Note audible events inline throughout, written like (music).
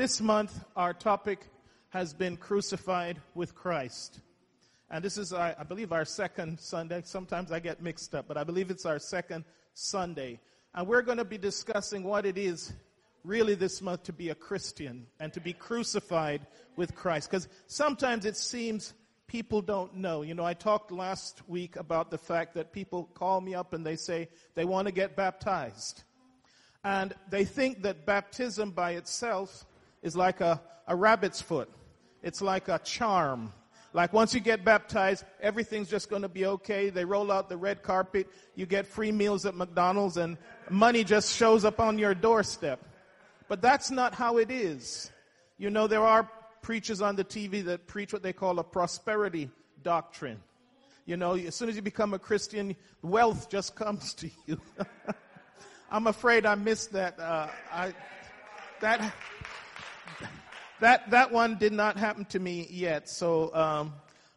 This month, our topic has been crucified with Christ. And this is, I believe, our second Sunday. Sometimes I get mixed up, but I believe it's our second Sunday. And we're going to be discussing what it is really this month to be a Christian and to be crucified with Christ. Because sometimes it seems people don't know. You know, I talked last week about the fact that people call me up and they say they want to get baptized. And they think that baptism by itself is like a, a rabbit's foot. It's like a charm. Like once you get baptized, everything's just going to be okay. They roll out the red carpet. You get free meals at McDonald's and money just shows up on your doorstep. But that's not how it is. You know, there are preachers on the TV that preach what they call a prosperity doctrine. You know, as soon as you become a Christian, wealth just (laughs) comes to you. (laughs) I'm afraid I missed that. Uh, I, that that, that one did not happen to me yet. So, um,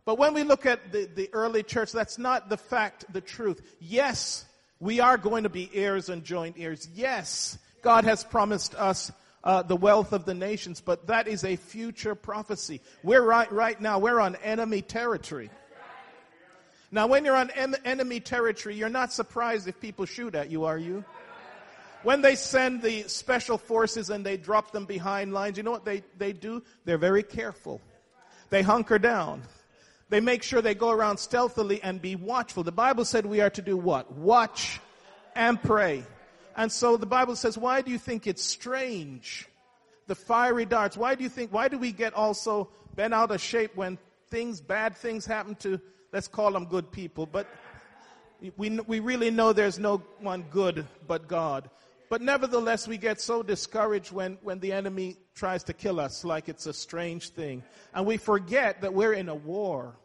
but when we look at the, the early church, that's not the fact, the truth. Yes, we are going to be heirs and joint heirs. Yes, God has promised us uh, the wealth of the nations, but that is a future prophecy. We're right, right now, we're on enemy territory. Now, when you're on en- enemy territory, you're not surprised if people shoot at you, are you? When they send the special forces and they drop them behind lines, you know what they, they do? They're very careful. They hunker down. They make sure they go around stealthily and be watchful. The Bible said we are to do what? Watch and pray. And so the Bible says, why do you think it's strange? The fiery darts. Why do you think, why do we get also bent out of shape when things, bad things happen to, let's call them good people, but we, we really know there's no one good but God. But nevertheless, we get so discouraged when, when the enemy tries to kill us like it's a strange thing. And we forget that we're in a war.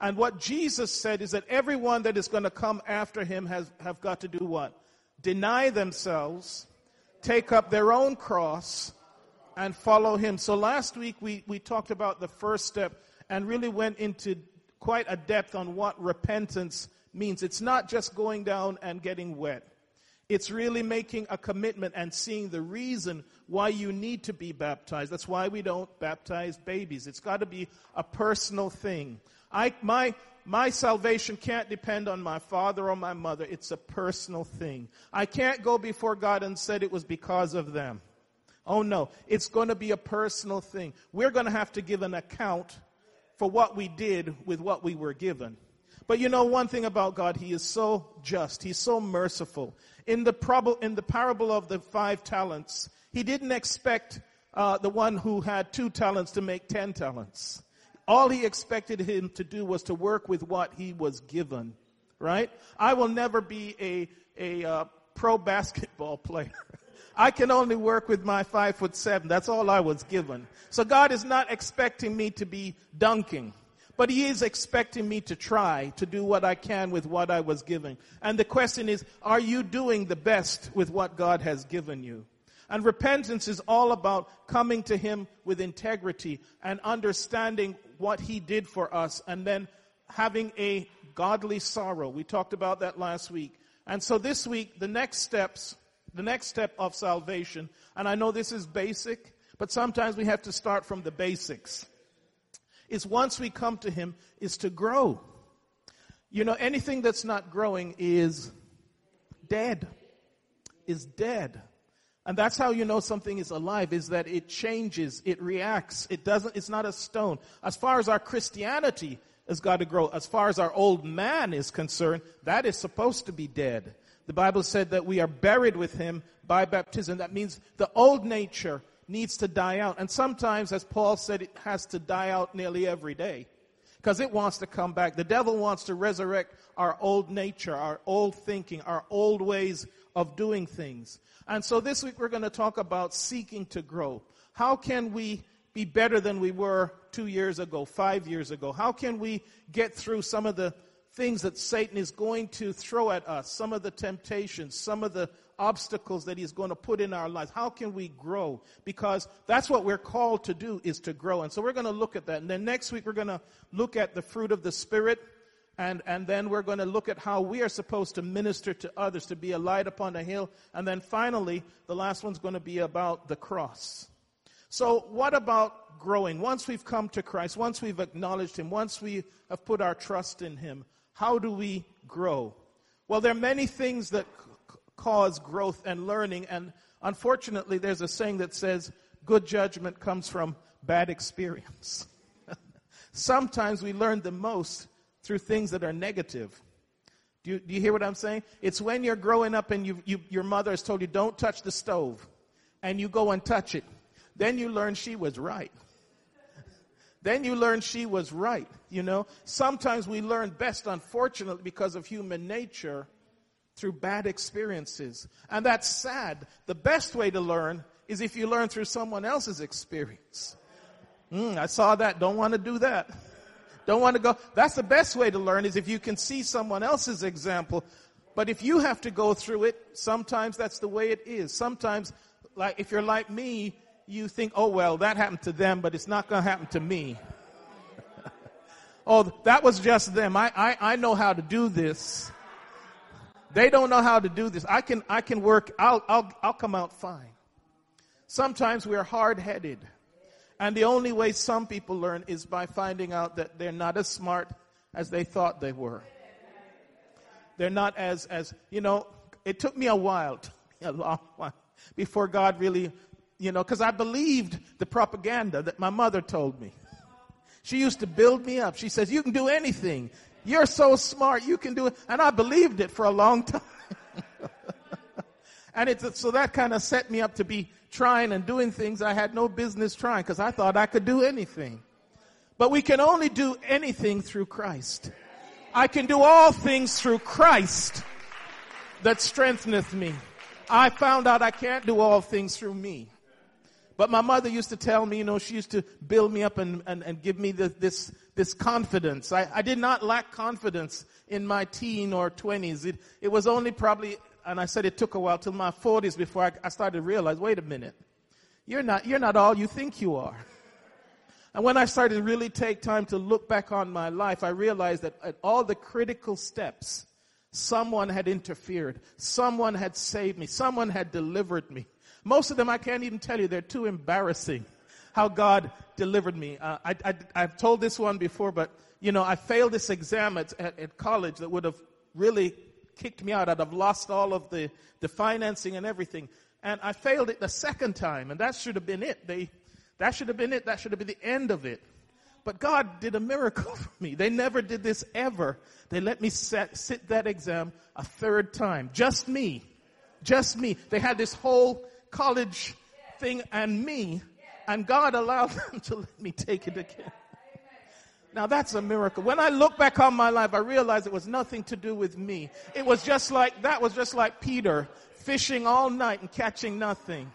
And what Jesus said is that everyone that is going to come after him has have got to do what? Deny themselves, take up their own cross, and follow him. So last week we, we talked about the first step and really went into quite a depth on what repentance means. It's not just going down and getting wet. It's really making a commitment and seeing the reason why you need to be baptized. That's why we don't baptize babies. It's got to be a personal thing. I, my, my salvation can't depend on my father or my mother. It's a personal thing. I can't go before God and said it was because of them. Oh no, it's going to be a personal thing. We're going to have to give an account for what we did with what we were given. But you know one thing about God, He is so just. He's so merciful. In the, prob- in the parable of the five talents, He didn't expect uh, the one who had two talents to make ten talents. All He expected him to do was to work with what he was given. Right? I will never be a, a uh, pro basketball (laughs) player. I can only work with my five foot seven. That's all I was given. So God is not expecting me to be dunking. But he is expecting me to try to do what I can with what I was given. And the question is, are you doing the best with what God has given you? And repentance is all about coming to him with integrity and understanding what he did for us and then having a godly sorrow. We talked about that last week. And so this week, the next steps, the next step of salvation, and I know this is basic, but sometimes we have to start from the basics is once we come to Him, is to grow. You know, anything that's not growing is dead. Is dead. And that's how you know something is alive, is that it changes, it reacts, it doesn't, it's not a stone. As far as our Christianity has got to grow, as far as our old man is concerned, that is supposed to be dead. The Bible said that we are buried with him by baptism. That means the old nature needs to die out. And sometimes, as Paul said, it has to die out nearly every day because it wants to come back. The devil wants to resurrect our old nature, our old thinking, our old ways of doing things. And so this week we're going to talk about seeking to grow. How can we be better than we were two years ago, five years ago? How can we get through some of the things that Satan is going to throw at us, some of the temptations, some of the obstacles that he's going to put in our lives. How can we grow? Because that's what we're called to do is to grow. And so we're going to look at that. And then next week we're going to look at the fruit of the Spirit. And, and then we're going to look at how we are supposed to minister to others, to be a light upon a hill. And then finally, the last one's going to be about the cross. So, what about growing? Once we've come to Christ, once we've acknowledged Him, once we have put our trust in Him, how do we grow? Well, there are many things that cause growth and learning, and unfortunately, there's a saying that says good judgment comes from bad experience. (laughs) Sometimes we learn the most through things that are negative. Do you, do you hear what I'm saying? It's when you're growing up and you, you, your mother has told you, don't touch the stove, and you go and touch it. Then you learn she was right. (laughs) then you learn she was right. You know, sometimes we learn best, unfortunately, because of human nature through bad experiences. And that's sad. The best way to learn is if you learn through someone else's experience. Mm, I saw that. Don't want to do that. Don't want to go. That's the best way to learn is if you can see someone else's example. But if you have to go through it, sometimes that's the way it is. Sometimes, like if you're like me, you think, oh, well, that happened to them, but it's not going to happen to me. (laughs) oh, that was just them. I, I, I know how to do this. They don't know how to do this. I can, I can work, I'll, I'll, I'll come out fine. Sometimes we're hard headed. And the only way some people learn is by finding out that they're not as smart as they thought they were. They're not as, as, you know, it took me a while, (laughs) a long while, before God really you know, because I believed the propaganda that my mother told me. She used to build me up. She says, You can do anything. You're so smart, you can do it. And I believed it for a long (laughs) time. and it's, so that kind of set me up to be trying and doing things I had no business trying because I thought I could do anything. But we can only do anything through Christ. I can do all things through Christ that strengtheneth me. I found out I can't do all things through me. But my mother used to tell me, you know, she used to build me up and, and, and give me this, this, this confidence. I, I did not lack confidence in my teen or 20s. It, it was only probably, and I said it took a while, till my 40s before I, I started to realize, wait a minute, you're not, you're not all you think you are. And when I started to really take time to look back on my life, I realized that at all the critical steps, someone had interfered. Someone had saved me. Someone had delivered me. Most of them I can't even tell you. They're too embarrassing how God delivered me. Uh, I, have told this one before, but you know, I failed this exam at, at, at, college that would have really kicked me out. I'd have lost all of the, the financing and everything. And I failed it the second time, and that should have been it. They, that should have been it. That should have been the end of it. But God did a miracle (laughs) for me. They never did this ever. They let me set, sit that exam a third time. Just me. Just me. They had this whole college thing and me, and God allowed (laughs) them to let me take it again. Now that's a miracle. When I look back on my life, I realize it was nothing to do with me. It was just like, that was just like Peter fishing all night and catching nothing.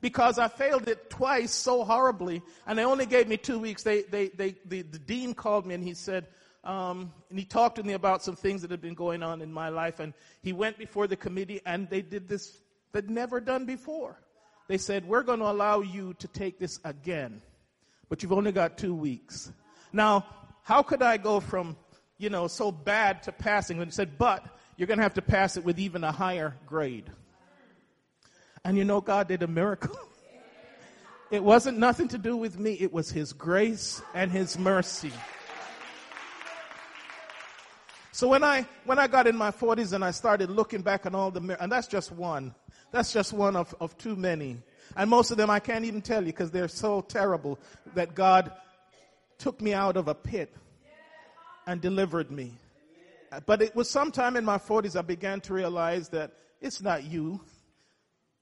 Because I failed it twice so horribly, and they only gave me two weeks. They, they, they, the, the dean called me and he said, um, and he talked to me about some things that had been going on in my life, and he went before the committee, and they did this they'd never done before. They said, We're going to allow you to take this again, but you've only got two weeks. Now, how could I go from, you know, so bad to passing? And he said, But you're going to have to pass it with even a higher grade. And you know, God did a miracle. It wasn't nothing to do with me, it was His grace and His mercy. So when I when I got in my 40s and I started looking back on all the and that's just one. That's just one of, of too many. And most of them I can't even tell you because they're so terrible that God took me out of a pit and delivered me. But it was sometime in my 40s I began to realize that it's not you.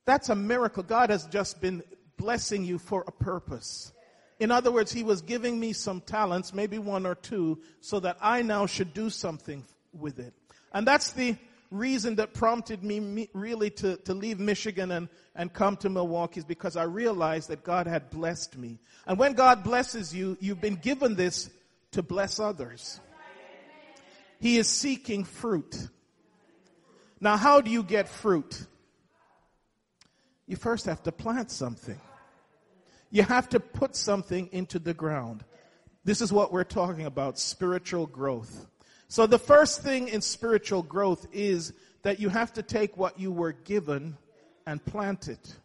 That's a miracle. God has just been blessing you for a purpose. In other words, He was giving me some talents, maybe one or two, so that I now should do something with it. And that's the reason that prompted me really to, to leave Michigan and, and come to Milwaukee is because I realized that God had blessed me. And when God blesses you, you've been given this to bless others. He is seeking fruit. Now, how do you get fruit? You first have to plant something. You have to put something into the ground. This is what we're talking about spiritual growth. So the first thing in spiritual growth is that you have to take what you were given and plant it.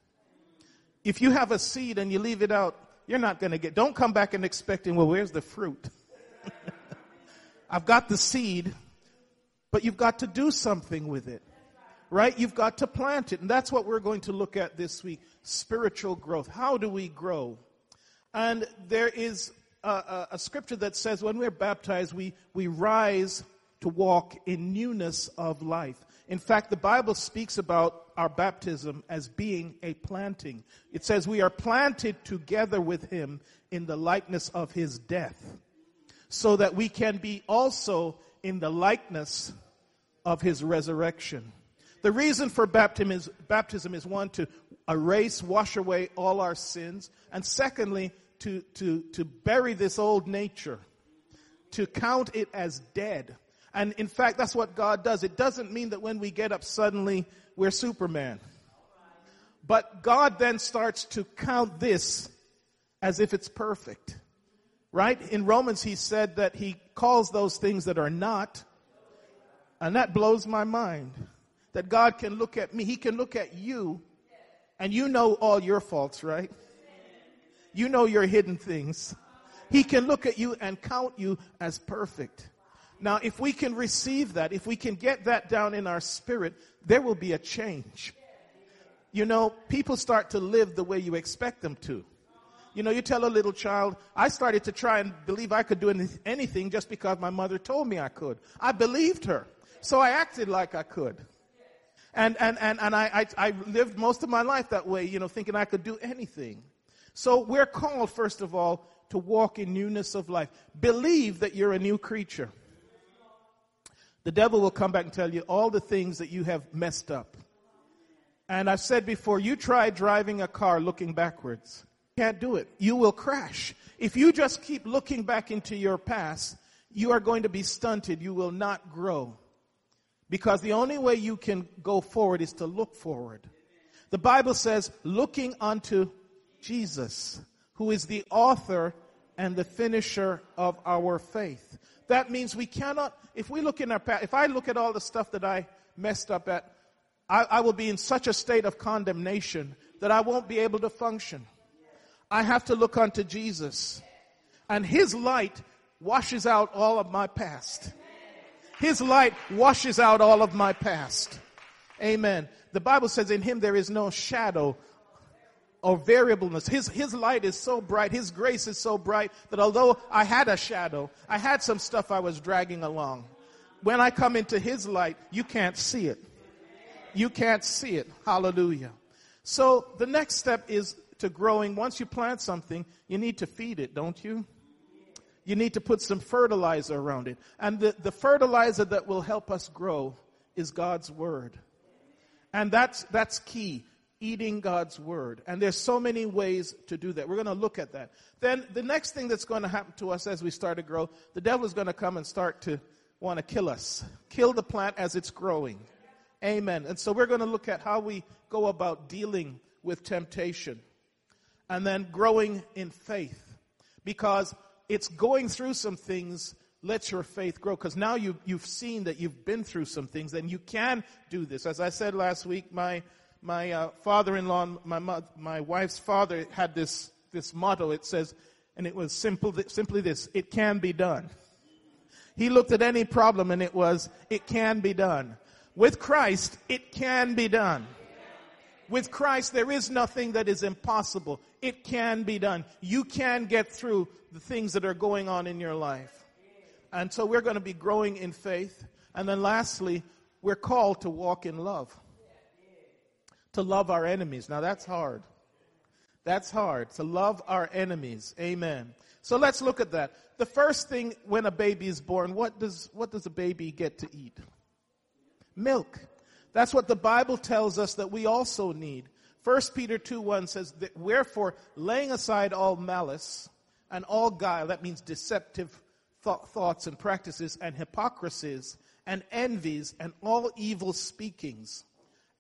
If you have a seed and you leave it out, you're not going to get, don't come back and expecting, well, where's the fruit? (laughs) I've got the seed, but you've got to do something with it. Right? You've got to plant it. And that's what we're going to look at this week. Spiritual growth. How do we grow? And there is a, a, scripture that says when we're baptized, we, we rise to walk in newness of life. In fact, the Bible speaks about our baptism as being a planting. It says we are planted together with him in the likeness of his death, so that we can be also in the likeness of his resurrection. The reason for baptism is, baptism is one, to erase, wash away all our sins, and secondly, to, to, to bury this old nature, to count it as dead. And in fact, that's what God does. It doesn't mean that when we get up suddenly we're Superman. But God then starts to count this as if it's perfect. Right? In Romans, he said that he calls those things that are not. And that blows my mind. That God can look at me, he can look at you, and you know all your faults, right? You know your hidden things. He can look at you and count you as perfect. Now, if we can receive that, if we can get that down in our spirit, there will be a change. You know, people start to live the way you expect them to. You know, you tell a little child, I started to try and believe I could do anything just because my mother told me I could. I believed her. So I acted like I could. And, and, and, and I, I, I lived most of my life that way, you know, thinking I could do anything. So we're called, first of all, to walk in newness of life. Believe that you're a new creature. The devil will come back and tell you all the things that you have messed up. And I've said before, you try driving a car looking backwards. You Can't do it. You will crash. If you just keep looking back into your past, you are going to be stunted. You will not grow. Because the only way you can go forward is to look forward. The Bible says, looking unto Jesus, who is the author and the finisher of our faith. That means we cannot, if we look in our past, if I look at all the stuff that I messed up at, I, I will be in such a state of condemnation that I won't be able to function. I have to look unto Jesus. And His light washes out all of my past. His light washes out all of my past. Amen. The Bible says in Him there is no shadow or variableness. His, his light is so bright, His grace is so bright that although I had a shadow, I had some stuff I was dragging along. When I come into His light, you can't see it. You can't see it. Hallelujah. So the next step is to growing. Once you plant something, you need to feed it, don't you? You need to put some fertilizer around it. And the, the fertilizer that will help us grow is God's Word. And that's, that's key eating God's word. And there's so many ways to do that. We're going to look at that. Then the next thing that's going to happen to us as we start to grow, the devil is going to come and start to want to kill us. Kill the plant as it's growing. Amen. And so we're going to look at how we go about dealing with temptation and then growing in faith because it's going through some things let your faith grow because now you, you've seen that you've been through some things and you can do this as i said last week my my uh, father-in-law, my, my wife's father had this, this motto. It says, and it was simple, simply this, it can be done. He looked at any problem and it was, it can be done. With Christ, it can be done. With Christ, there is nothing that is impossible. It can be done. You can get through the things that are going on in your life. And so we're going to be growing in faith. And then lastly, we're called to walk in love to love our enemies. Now that's hard. That's hard to love our enemies. Amen. So let's look at that. The first thing when a baby is born, what does, what does a baby get to eat? Milk. That's what the Bible tells us that we also need. 1 Peter 2 1 says, Wherefore, laying aside all malice and all guile, that means deceptive th- thoughts and practices and hypocrisies and envies and all evil speakings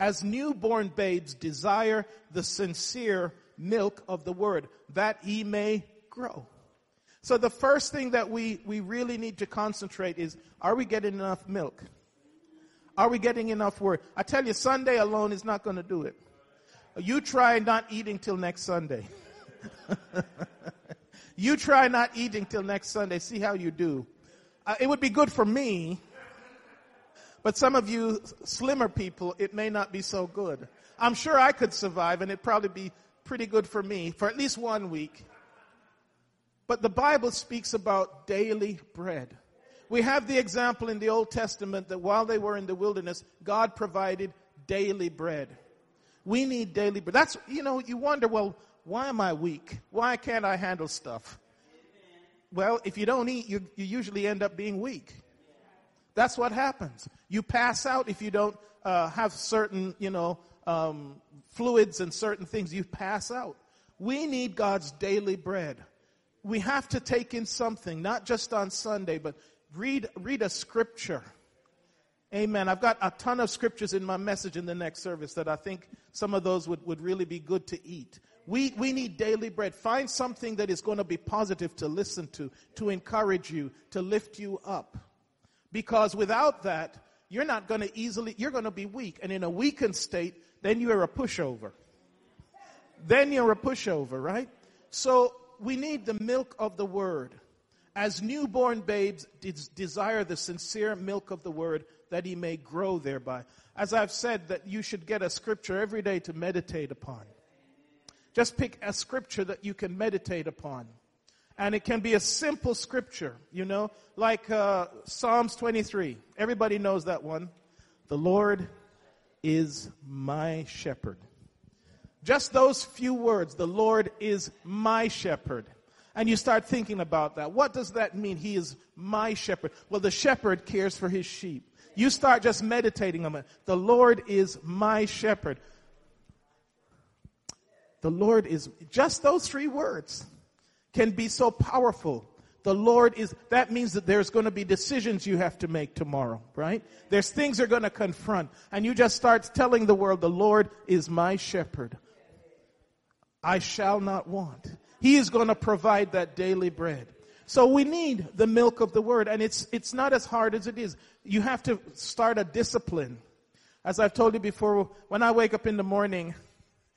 as newborn babes desire the sincere milk of the word, that ye may grow. So the first thing that we, we really need to concentrate is, are we getting enough milk? Are we getting enough word? I tell you, Sunday alone is not going to do it. You try not eating till next Sunday. (laughs) you try not eating till next Sunday. See how you do. Uh, it would be good for me, but some of you slimmer people, it may not be so good. I'm sure I could survive and it'd probably be pretty good for me for at least one week. But the Bible speaks about daily bread. We have the example in the Old Testament that while they were in the wilderness, God provided daily bread. We need daily bread. That's, you know, you wonder, well, why am I weak? Why can't I handle stuff? Well, if you don't eat, you, you usually end up being weak. That's what happens. You pass out if you don't uh, have certain, you know, um, fluids and certain things. You pass out. We need God's daily bread. We have to take in something, not just on Sunday, but read, read a scripture. Amen. I've got a ton of scriptures in my message in the next service that I think some of those would, would really be good to eat. We, we need daily bread. Find something that is going to be positive to listen to, to encourage you, to lift you up. Because without that, you're not going to easily, you're going to be weak. And in a weakened state, then you're a pushover. Then you're a pushover, right? So we need the milk of the word. As newborn babes desire the sincere milk of the word that he may grow thereby. As I've said that you should get a scripture every day to meditate upon. Just pick a scripture that you can meditate upon. And it can be a simple scripture, you know, like uh, Psalms 23. Everybody knows that one. The Lord is my shepherd. Just those few words, the Lord is my shepherd. And you start thinking about that. What does that mean? He is my shepherd. Well, the shepherd cares for his sheep. You start just meditating on it. The Lord is my shepherd. The Lord is, just those three words can be so powerful. The Lord is, that means that there's going to be decisions you have to make tomorrow, right? There's things you're going to confront. And you just start telling the world, the Lord is my shepherd. I shall not want. He is going to provide that daily bread. So we need the milk of the word and it's, it's not as hard as it is. You have to start a discipline. As I've told you before, when I wake up in the morning,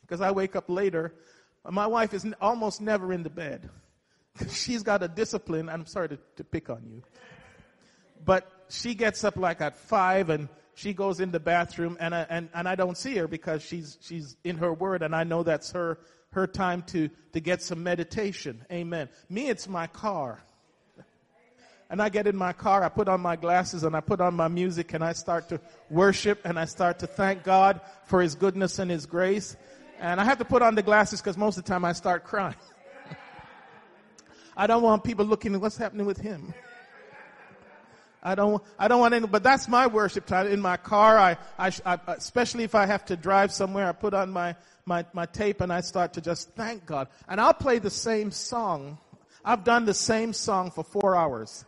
because I wake up later. My wife is almost never in the bed. (laughs) She's got a discipline. I'm sorry to, to pick on you. But she gets up like at five and she goes in the bathroom and I, and, and I don't see her because she's, she's in her word and I know that's her, her time to, to get some meditation. Amen. Me, it's my car. And I get in my car, I put on my glasses and I put on my music and I start to worship and I start to thank God for His goodness and His grace. And I have to put on the glasses because most of the time I start crying. (laughs) I don't want people looking at what's happening with him. I don't, I don't want any, but that's my worship time. In my car, I, I, I, especially if I have to drive somewhere, I put on my, my, my tape and I start to just thank God. And I'll play the same song. I've done the same song for four hours.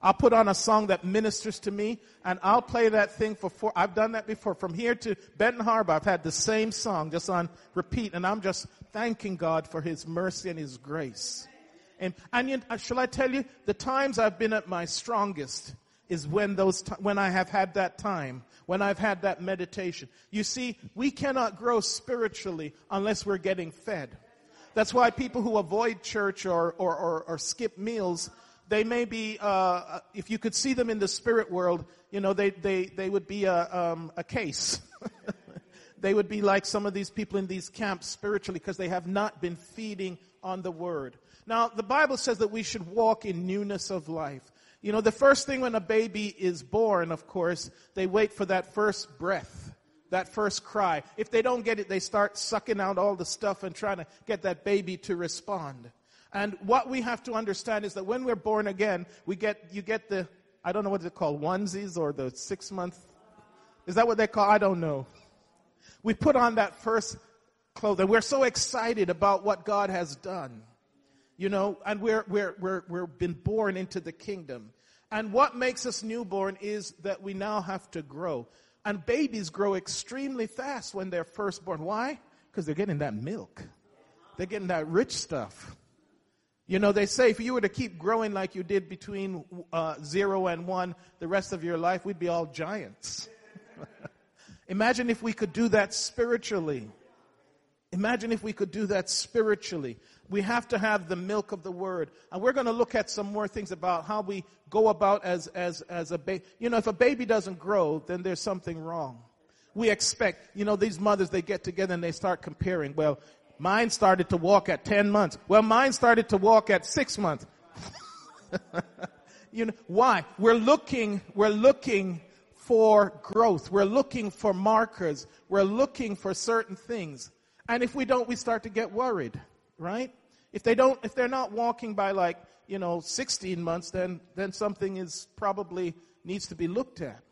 I'll put on a song that ministers to me and I'll play that thing for four. I've done that before. From here to Benton Harbor, I've had the same song just on repeat and I'm just thanking God for His mercy and His grace. And, and you, uh, shall I tell you, the times I've been at my strongest is when those, t- when I have had that time, when I've had that meditation. You see, we cannot grow spiritually unless we're getting fed. That's why people who avoid church or, or, or, or skip meals, they may be, uh, if you could see them in the spirit world, you know, they, they, they would be a, um, a case. (laughs) they would be like some of these people in these camps spiritually because they have not been feeding on the word. Now, the Bible says that we should walk in newness of life. You know, the first thing when a baby is born, of course, they wait for that first breath, that first cry. If they don't get it, they start sucking out all the stuff and trying to get that baby to respond. And what we have to understand is that when we're born again, we get, you get the, I don't know what they call onesies or the six month, is that what they call? I don't know. We put on that first clothing. We're so excited about what God has done. You know, and we're, we're, we're, we're been born into the kingdom. And what makes us newborn is that we now have to grow. And babies grow extremely fast when they're first born. Why? Because they're getting that milk. They're getting that rich stuff. You know, they say if you were to keep growing like you did between uh, zero and one the rest of your life, we'd be all giants. (laughs) Imagine if we could do that spiritually. Imagine if we could do that spiritually. We have to have the milk of the word. And we're going to look at some more things about how we go about as, as, as a baby. You know, if a baby doesn't grow, then there's something wrong. We expect, you know, these mothers, they get together and they start comparing. Well, mine started to walk at 10 months. Well, mine started to walk at 6 months. (laughs) you know, why? We're looking, we're looking for growth. We're looking for markers. We're looking for certain things. And if we don't, we start to get worried, right? If they don't, if they're not walking by like, you know, 16 months, then, then something is probably needs to be looked at.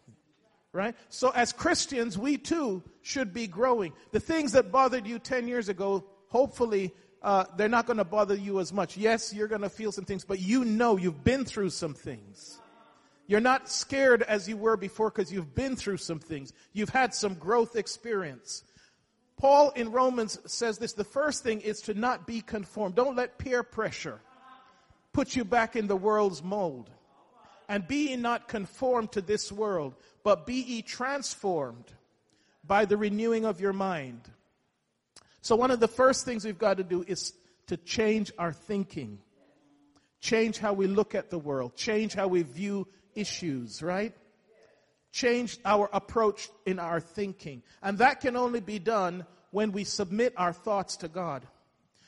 Right? So as Christians, we too should be growing. The things that bothered you 10 years ago, hopefully, uh, they're not going to bother you as much. Yes, you're going to feel some things, but you know you've been through some things. You're not scared as you were before because you've been through some things. You've had some growth experience. Paul in Romans says this the first thing is to not be conformed. Don't let peer pressure put you back in the world's mold. And be not conformed to this world, but be ye transformed by the renewing of your mind. So, one of the first things we've got to do is to change our thinking, change how we look at the world, change how we view issues, right? change our approach in our thinking. And that can only be done when we submit our thoughts to God.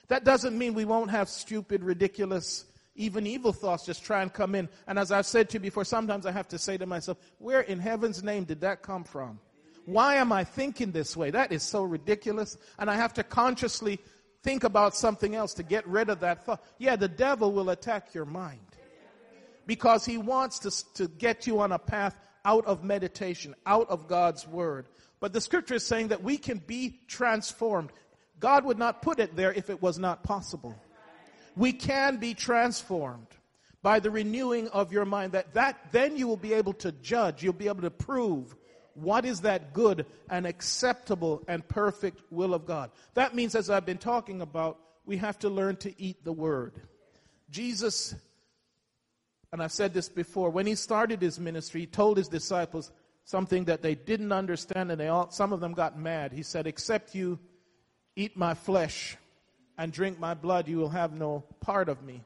That doesn't mean we won't have stupid, ridiculous, even evil thoughts just try and come in. And as I've said to you before, sometimes I have to say to myself, where in heaven's name did that come from? Why am I thinking this way? That is so ridiculous. And I have to consciously think about something else to get rid of that thought. Yeah, the devil will attack your mind because he wants to, to get you on a path out of meditation, out of God's word. But the scripture is saying that we can be transformed. God would not put it there if it was not possible. We can be transformed by the renewing of your mind that, that then you will be able to judge, you'll be able to prove what is that good and acceptable and perfect will of God. That means as I've been talking about, we have to learn to eat the word. Jesus and I've said this before, when he started his ministry, he told his disciples something that they didn't understand, and they all, some of them got mad. He said, Except you eat my flesh and drink my blood, you will have no part of me.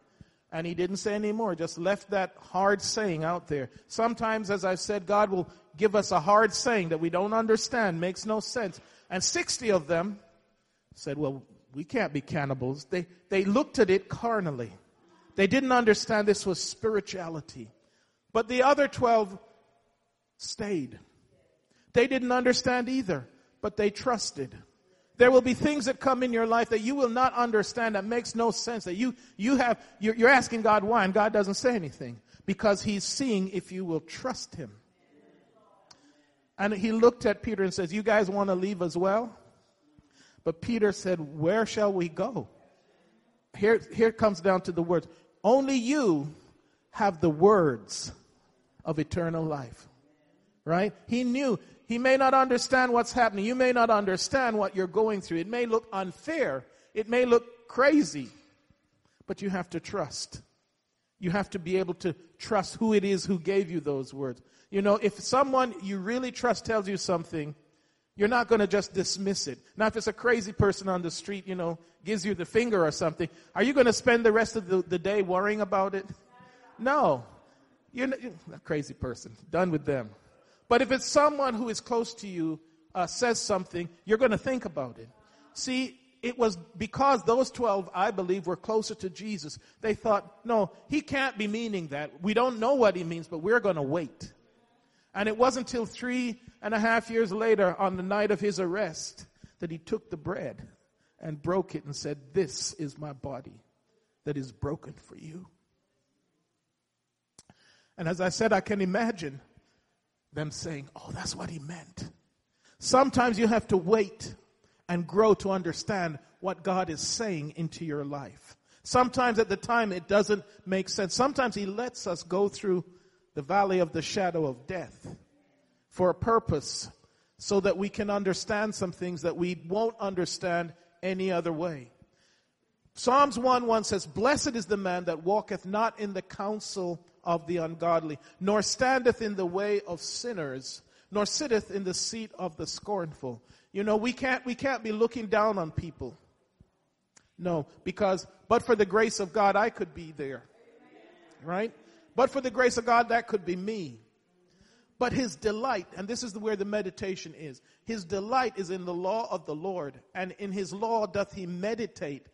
And he didn't say any more, just left that hard saying out there. Sometimes, as I've said, God will give us a hard saying that we don't understand, makes no sense. And 60 of them said, Well, we can't be cannibals. They, they looked at it carnally. They didn't understand this was spirituality. But the other 12 stayed. They didn't understand either, but they trusted. There will be things that come in your life that you will not understand that makes no sense. That you, you have, you're, you're asking God why and God doesn't say anything because he's seeing if you will trust him. And he looked at Peter and says, you guys want to leave as well? But Peter said, where shall we go? Here, here comes down to the words. Only you have the words of eternal life. Right? He knew. He may not understand what's happening. You may not understand what you're going through. It may look unfair. It may look crazy. But you have to trust. You have to be able to trust who it is who gave you those words. You know, if someone you really trust tells you something, you're not going to just dismiss it. Now, if it's a crazy person on the street, you know, gives you the finger or something, are you going to spend the rest of the, the day worrying about it? No. You're, not, you're a crazy person. Done with them. But if it's someone who is close to you, uh, says something, you're going to think about it. See, it was because those 12, I believe, were closer to Jesus. They thought, no, he can't be meaning that. We don't know what he means, but we're going to wait. And it wasn't until three and a half years later, on the night of his arrest, that he took the bread and broke it and said, This is my body that is broken for you. And as I said, I can imagine them saying, Oh, that's what he meant. Sometimes you have to wait and grow to understand what God is saying into your life. Sometimes at the time it doesn't make sense. Sometimes he lets us go through the valley of the shadow of death for a purpose so that we can understand some things that we won't understand any other way. Psalms 1 1 says, Blessed is the man that walketh not in the counsel of the ungodly, nor standeth in the way of sinners, nor sitteth in the seat of the scornful. You know, we can't, we can't be looking down on people. No, because, but for the grace of God, I could be there. Right? But for the grace of God, that could be me. But his delight, and this is where the meditation is, his delight is in the law of the Lord, and in his law doth he meditate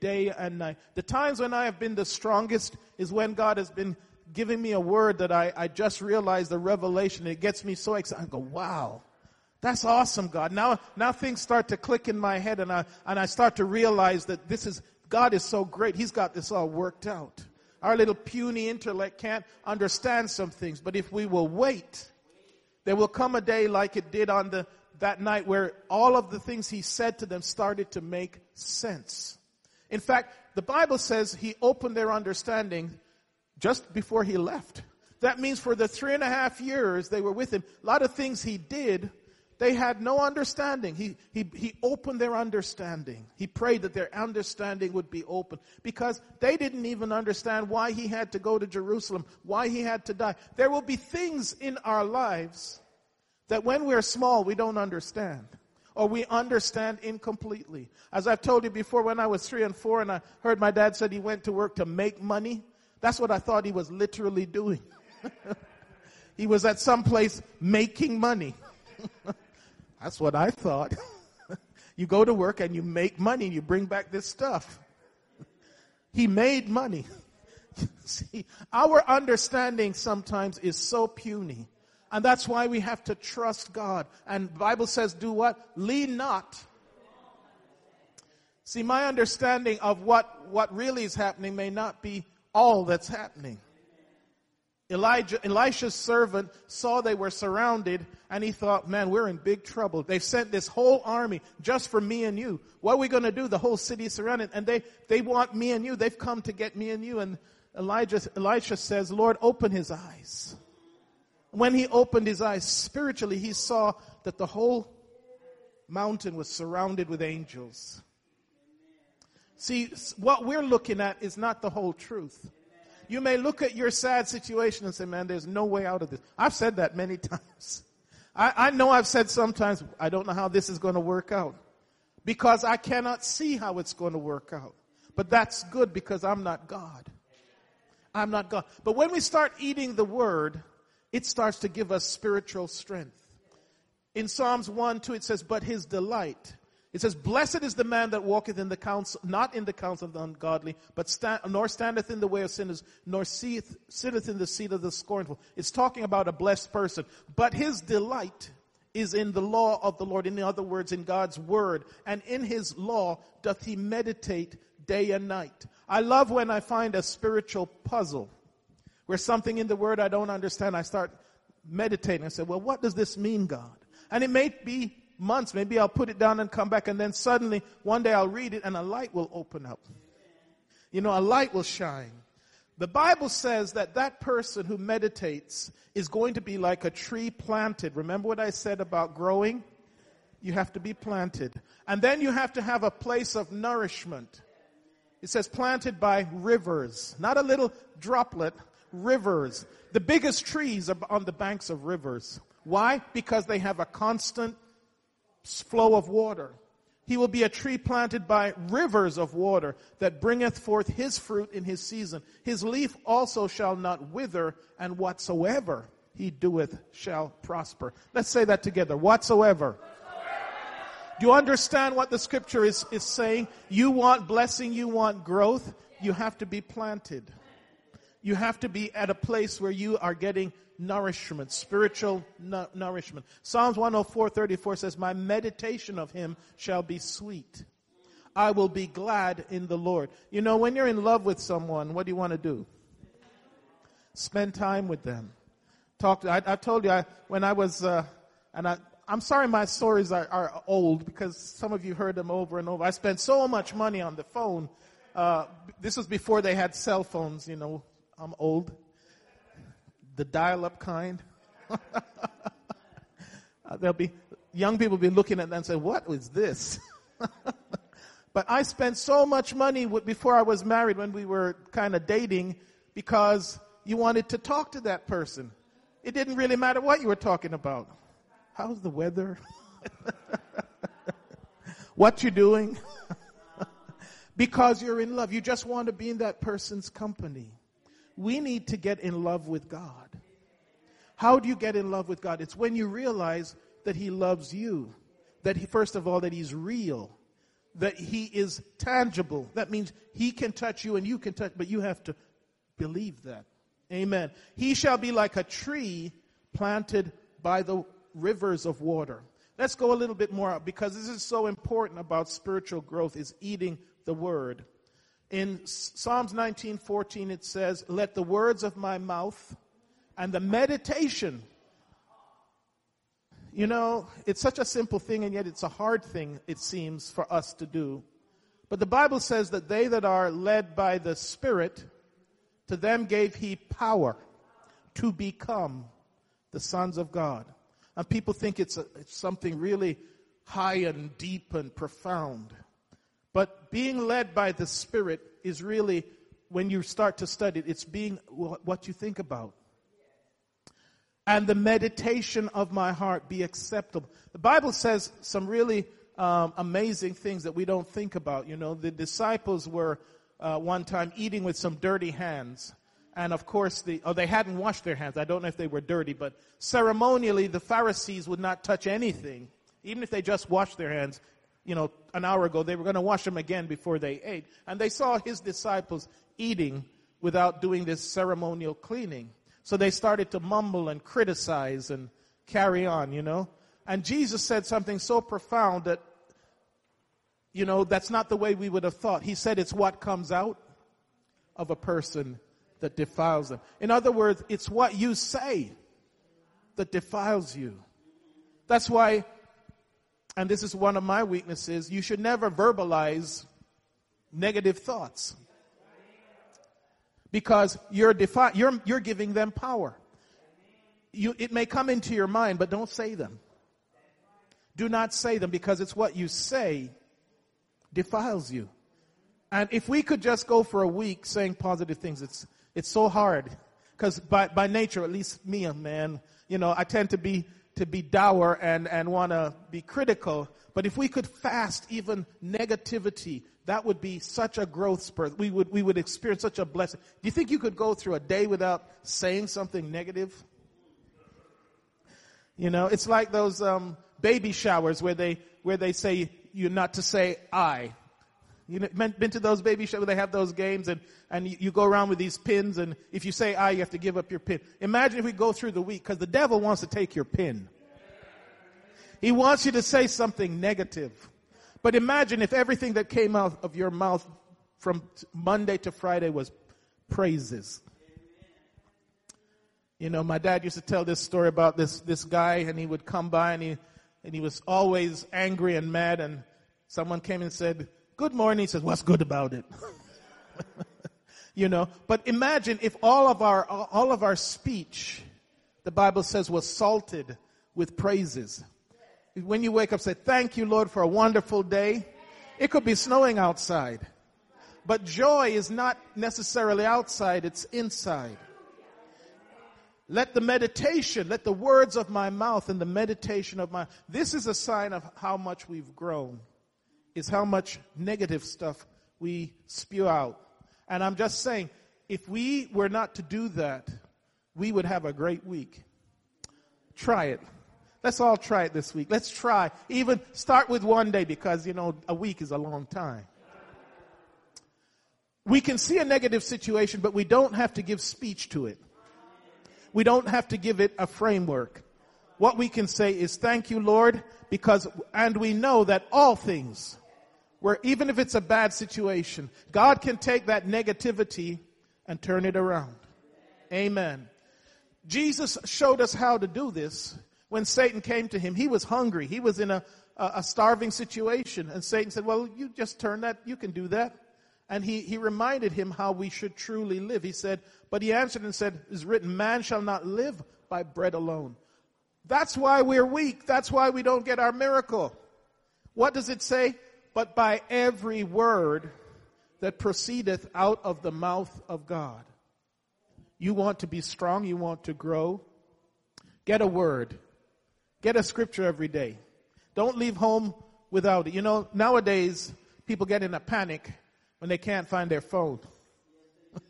day and night. The times when I have been the strongest is when God has been giving me a word that I, I just realized the revelation. It gets me so excited. I go, wow. That's awesome, God. Now, now things start to click in my head and I, and I start to realize that this is, God is so great. He's got this all worked out. Our little puny intellect can't understand some things, but if we will wait, there will come a day like it did on the, that night where all of the things he said to them started to make sense. In fact, the Bible says he opened their understanding just before he left. That means for the three and a half years they were with him, a lot of things he did, they had no understanding. He, he, he opened their understanding. He prayed that their understanding would be open because they didn't even understand why he had to go to Jerusalem, why he had to die. There will be things in our lives that when we're small, we don't understand. Or we understand incompletely. As I've told you before, when I was three and four and I heard my dad said he went to work to make money, that's what I thought he was literally doing. (laughs) he was at some place making money. (laughs) That's what I thought. (laughs) you go to work and you make money and you bring back this stuff. he made money. See, our understanding sometimes is so puny. And that's why we have to trust God. And Bible says, do what? Lean not. See, my understanding of what, what really is happening may not be all that's happening. Elijah, Elisha's servant saw they were surrounded and he thought, man, we're in big trouble. They've sent this whole army just for me and you. What are we going to do? The whole city is surrounded and they, they want me and you. They've come to get me and you. And Elijah, Elisha says, Lord, open his eyes. When he opened his eyes spiritually, he saw that the whole mountain was surrounded with angels. See, what we're looking at is not the whole truth. You may look at your sad situation and say, man, there's no way out of this. I've said that many (laughs) times. I, I know I've said sometimes, I don't know how this is going to work out. Because I cannot see how it's going to work out. But that's good because I'm not God. I'm not God. But when we start eating the word, it starts to give us spiritual strength. In Psalms 1, 2, it says, but his delight it says, Blessed is the man that walketh in the counsel, not in the counsel of the ungodly, but stand, nor standeth in the way of sinners, nor seeth, sitteth in the seat of the scornful. It's talking about a blessed person. But his delight is in the law of the Lord. In other words, in God's word. And in his law doth he meditate day and night. I love when I find a spiritual puzzle where something in the word I don't understand. I start meditating. I say, well, what does this mean, God? And it may be months. Maybe I'll put it down and come back and then suddenly one day I'll read it and a light will open up. You know, a light will shine. The Bible says that that person who meditates is going to be like a tree planted. Remember what I said about growing? You have to be planted. And then you have to have a place of nourishment. It says planted by rivers, not a little droplet, rivers. The biggest trees are on the banks of rivers. Why? Because they have a constant flow of water. He will be a tree planted by rivers of water that bringeth forth his fruit in his season. His leaf also shall not wither, and whatsoever he doeth shall prosper. Let's say that together. Whatsoever. Do you understand what the scripture is, is saying? You want blessing, you want growth, you have to be planted. You have to be at a place where you are getting nourishment, spiritual no- nourishment. Psalms 104:34 says, My meditation of him shall be sweet. I will be glad in the Lord. You know, when you're in love with someone, what do you want to do? Spend time with them. Talk. To, I, I told you I, when I was, uh, and I, I'm sorry my stories are, are, old because some of you heard them over and over. I spent so much money on the phone. Uh, this was before they had cell phones, you know. I'm old the dial-up kind. (laughs) uh, there'll be young people be looking at that and say, "What is this?" (laughs) but I spent so much money before I was married when we were kind of dating because you wanted to talk to that person. It didn't really matter what you were talking about. how's the weather? (laughs) what you doing? because you're in love. You just want to be in that person's company. We need to get in love with God. How do you get in love with God? It's when you realize that He loves you. That He, first of all, that He's real. That He is tangible. That means He can touch you and you can touch, but you have to believe that. Amen. He shall be like a tree planted by the rivers of water. Let's go a little bit more because this is so important about spiritual growth is eating the word. In Psalms 19:14 it says, "Let the words of my mouth and the meditation you know, it's such a simple thing and yet it's a hard thing it seems for us to do. But the Bible says that they that are led by the Spirit to them gave he power to become the sons of God. And people think it's, a, it's something really high and deep and profound. But being led by the Spirit is really, when you start to study it, it's being what you think about. And the meditation of my heart be acceptable. The Bible says some really um, amazing things that we don't think about. You know, the disciples were uh, one time eating with some dirty hands. And of course, the, oh, they hadn't washed their hands. I don't know if they were dirty, but ceremonially, the Pharisees would not touch anything. Even if they just washed their hands, you know, an hour ago, they were going to wash them again before they ate. And they saw his disciples eating without doing this ceremonial cleaning. So they started to mumble and criticize and carry on, you know. And Jesus said something so profound that, you know, that's not the way we would have thought. He said it's what comes out of a person that defiles them. In other words, it's what you say that defiles you. That's why, and this is one of my weaknesses, you should never verbalize negative thoughts. Because you're, defi- you're, you're giving them power. You, it may come into your mind, but don't say them. Do not say them because it's what you say defiles you. And if we could just go for a week saying positive things, it's, it's so hard because by, by nature, at least me, a man, you know, I tend to be to be dour and, and want to be critical. But if we could fast even negativity, that would be such a growth spurt. We would, we would experience such a blessing. Do you think you could go through a day without saying something negative? You know, it's like those um, baby showers where they, where they say you're not to say I. You know, been to those baby shows where they have those games and, and you, you, go around with these pins and if you say I, you have to give up your pin. Imagine if we go through the week because the devil wants to take your pin. He wants you to say something negative. But imagine if everything that came out of your mouth from Monday to Friday was praises. You know, my dad used to tell this story about this, this guy and he would come by and he, and he was always angry and mad and someone came and said, Good morning. He says, What's good about it? (laughs) you know, but imagine if all of our, all of our speech, the Bible says, was salted with praises. When you wake up, say, Thank you, Lord, for a wonderful day. It could be snowing outside. But joy is not necessarily outside, it's inside. Let the meditation, let the words of my mouth and the meditation of my, this is a sign of how much we've grown is how much negative stuff we spew out. And I'm just saying, if we were not to do that, we would have a great week. Try it. Let's all try it this week. Let's try. Even start with one day because, you know, a week is a long time. We can see a negative situation, but we don't have to give speech to it. We don't have to give it a framework. What we can say is, thank you, Lord, because, and we know that all things where even if it's a bad situation, God can take that negativity and turn it around. Amen. Jesus showed us how to do this. When Satan came to him, he was hungry. He was in a, a starving situation. And Satan said, well, you just turn that, you can do that. And he, he reminded him how we should truly live. He said, but he answered and said, is written, man shall not live by bread alone. That's why we're weak. That's why we don't get our miracle. What does it say? But by every word that proceedeth out of the mouth of God. You want to be strong, you want to grow, get a word. Get a scripture every day. Don't leave home without it. You know, nowadays, people get in a panic when they can't find their phone. (laughs)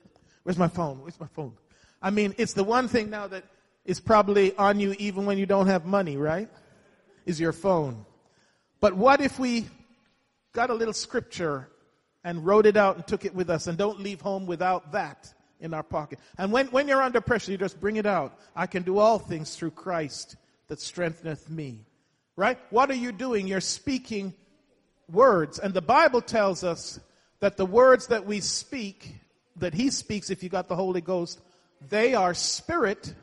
Where's my phone? Where's my phone? I mean, it's the one thing now that is probably on you even when you don't have money, right? Is your phone. But what if we got a little scripture and wrote it out and took it with us and don't leave home without that in our pocket? And when, when you're under pressure, you just bring it out. I can do all things through Christ that strengtheneth me. Right? What are you doing? You're speaking words. And the Bible tells us that the words that we speak, that He speaks if you got the Holy Ghost, they are spirit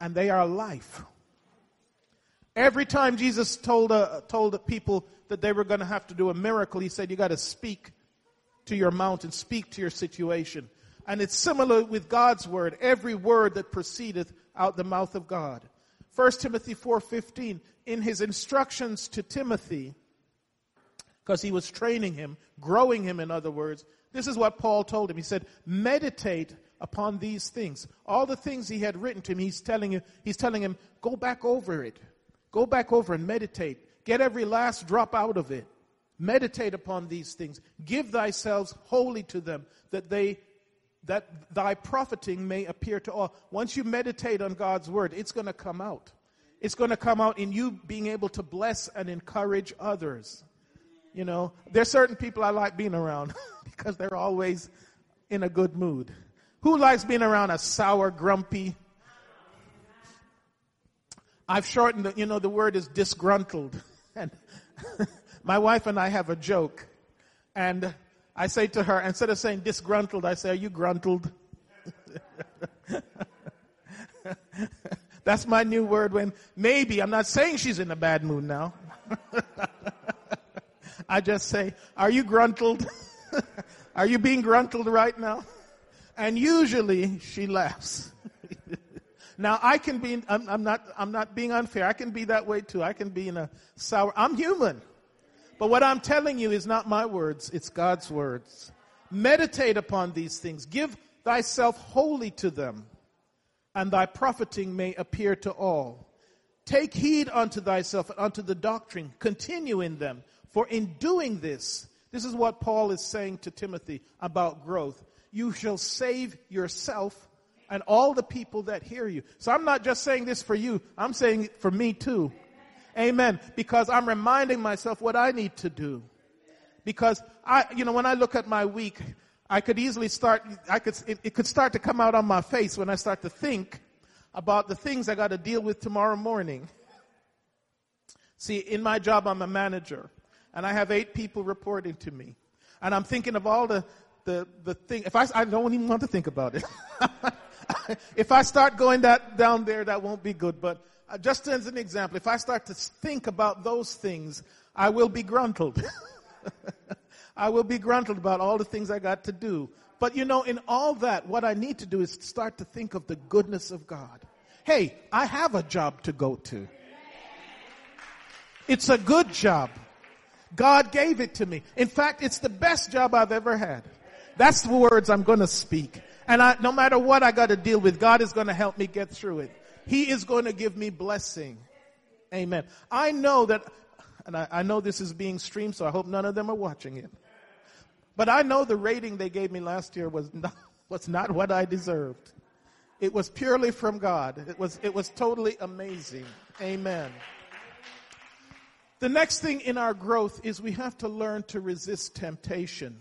and they are life. Every time Jesus told, uh, told the people that they were going to have to do a miracle, he said, You got to speak to your mountain, speak to your situation. And it's similar with God's word. Every word that proceedeth out the mouth of God. 1 Timothy 4:15 in his instructions to Timothy because he was training him, growing him in other words. This is what Paul told him. He said, "Meditate upon these things." All the things he had written to him, he's telling him, he's telling him, "Go back over it. Go back over and meditate. Get every last drop out of it. Meditate upon these things. Give thyself wholly to them that they that thy profiting may appear to all. Once you meditate on God's word, it's going to come out. It's going to come out in you being able to bless and encourage others. You know, there's certain people I like being around (laughs) because they're always in a good mood. Who likes being around a sour, grumpy? I've shortened the, you know, the word is disgruntled. (laughs) And (laughs) my wife and I have a joke. And I say to her, instead of saying disgruntled, I say, Are you gruntled? (laughs) That's my new word when maybe, I'm not saying she's in a bad mood now. I just say, Are you gruntled? Are you being gruntled right now? And usually she laughs. Now I can be, I'm, I'm, not, I'm not being unfair. I can be that way too. I can be in a sour, I'm human. But what I'm telling you is not my words, it's God's words. Meditate upon these things. Give thyself wholly to them, and thy profiting may appear to all. Take heed unto thyself and unto the doctrine. Continue in them. For in doing this, this is what Paul is saying to Timothy about growth. You shall save yourself and all the people that hear you. So I'm not just saying this for you, I'm saying it for me too. Amen. Because I'm reminding myself what I need to do. Because I, you know, when I look at my week, I could easily start, I could, it, it could start to come out on my face when I start to think about the things I got to deal with tomorrow morning. See, in my job, I'm a manager, and I have eight people reporting to me. And I'm thinking of all the, the, the thing, if I, I don't even want to think about it. (laughs) (laughs) if I start going that, down there, that won't be good, but uh, just as an example, if I start to think about those things, I will be gruntled. (laughs) I will be gruntled about all the things I got to do. But you know, in all that, what I need to do is start to think of the goodness of God. Hey, I have a job to go to. It's a good job. God gave it to me. In fact, it's the best job I've ever had. That's the words I'm going to speak. And I, no matter what I got to deal with, God is going to help me get through it. He is going to give me blessing. Amen. I know that, and I, I, know this is being streamed, so I hope none of them are watching it. But I know the rating they gave me last year was not, (laughs) was not what I deserved. It was purely from God. It was, it was totally amazing. Amen. The next thing in our growth is we have to learn to resist temptation.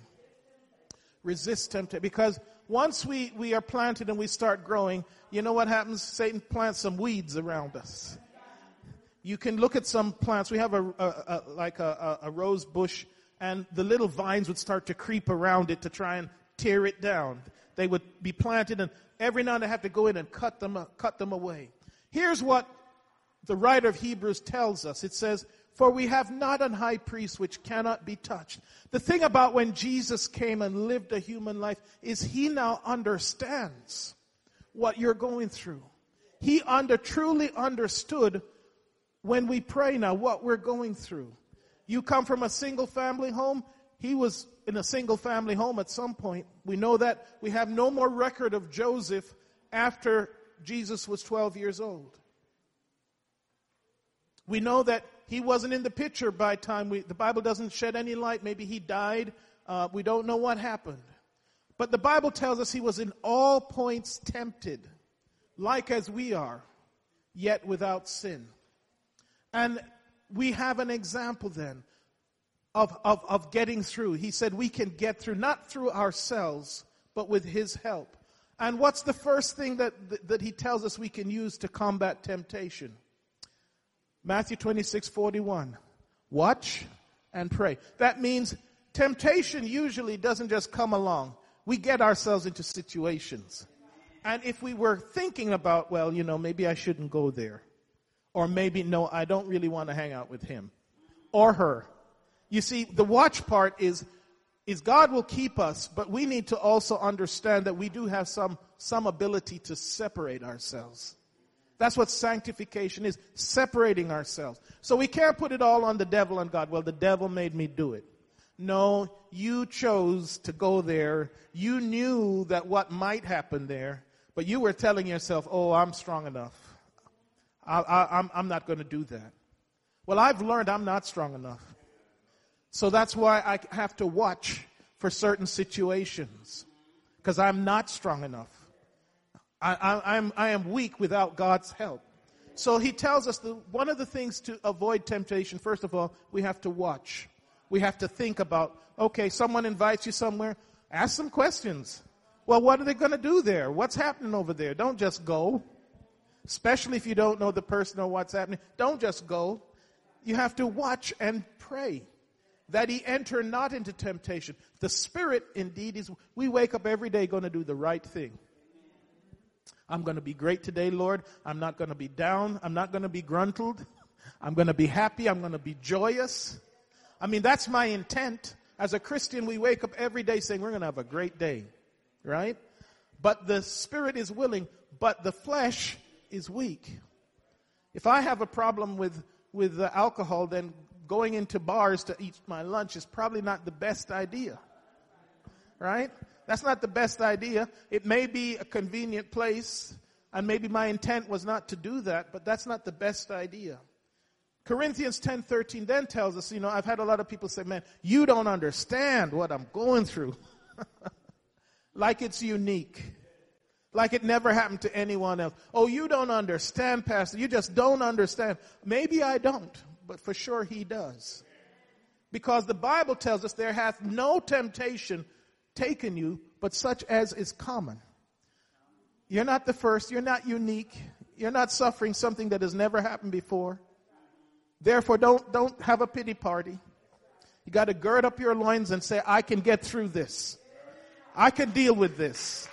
Resist temptation. Because once we, we are planted and we start growing, you know what happens? Satan plants some weeds around us. You can look at some plants. We have a, a, a like a, a rose bush, and the little vines would start to creep around it to try and tear it down. They would be planted, and every now and then have to go in and cut them, cut them away. Here's what the writer of Hebrews tells us. It says, for we have not an high priest which cannot be touched. The thing about when Jesus came and lived a human life is he now understands what you're going through. He under, truly understood when we pray now what we're going through. You come from a single family home. He was in a single family home at some point. We know that. We have no more record of Joseph after Jesus was 12 years old. We know that he wasn't in the picture by time we, the Bible doesn't shed any light. Maybe he died. Uh, we don't know what happened. But the Bible tells us he was in all points tempted, like as we are, yet without sin. And we have an example then of, of, of getting through. He said we can get through, not through ourselves, but with his help. And what's the first thing that, that he tells us we can use to combat temptation? Matthew 26, 41. Watch and pray. That means temptation usually doesn't just come along. We get ourselves into situations. And if we were thinking about, well, you know, maybe I shouldn't go there. Or maybe, no, I don't really want to hang out with him or her. You see, the watch part is is God will keep us, but we need to also understand that we do have some, some ability to separate ourselves. That's what sanctification is, separating ourselves. So we can't put it all on the devil and God. Well, the devil made me do it. No, you chose to go there. You knew that what might happen there, but you were telling yourself, oh, I'm strong enough. I, I'm not going to do that. Well, I've learned I'm not strong enough. So that's why I have to watch for certain situations because I'm not strong enough. I, I, I'm, I am weak without God's help. So he tells us that one of the things to avoid temptation, first of all, we have to watch. We have to think about, okay, someone invites you somewhere, ask some questions. Well, what are they going to do there? What's happening over there? Don't just go. Especially if you don't know the person or what's happening. Don't just go. You have to watch and pray that he enter not into temptation. The spirit indeed is, we wake up every day going to do the right thing. I'm going to be great today, Lord. I'm not going to be down. I'm not going to be gruntled. I'm going to be happy. I'm going to be joyous. I mean, that's my intent. As a Christian, we wake up every day saying we're going to have a great day, right? But the spirit is willing, but the flesh is weak. If I have a problem with, with the alcohol, then going into bars to eat my lunch is probably not the best idea. Right? That's not the best idea. It may be a convenient place, and maybe my intent was not to do that, but that's not the best idea. Corinthians 10:13 then tells us, you know, I've had a lot of people say, "Man, you don't understand what I'm going through." (laughs) like it's unique. Like it never happened to anyone else. Oh, you don't understand, pastor. You just don't understand. Maybe I don't but for sure he does. Because the Bible tells us there hath no temptation taken you, but such as is common. You're not the first, you're not unique, you're not suffering something that has never happened before. Therefore, don't, don't have a pity party. You got to gird up your loins and say, I can get through this. I can deal with this.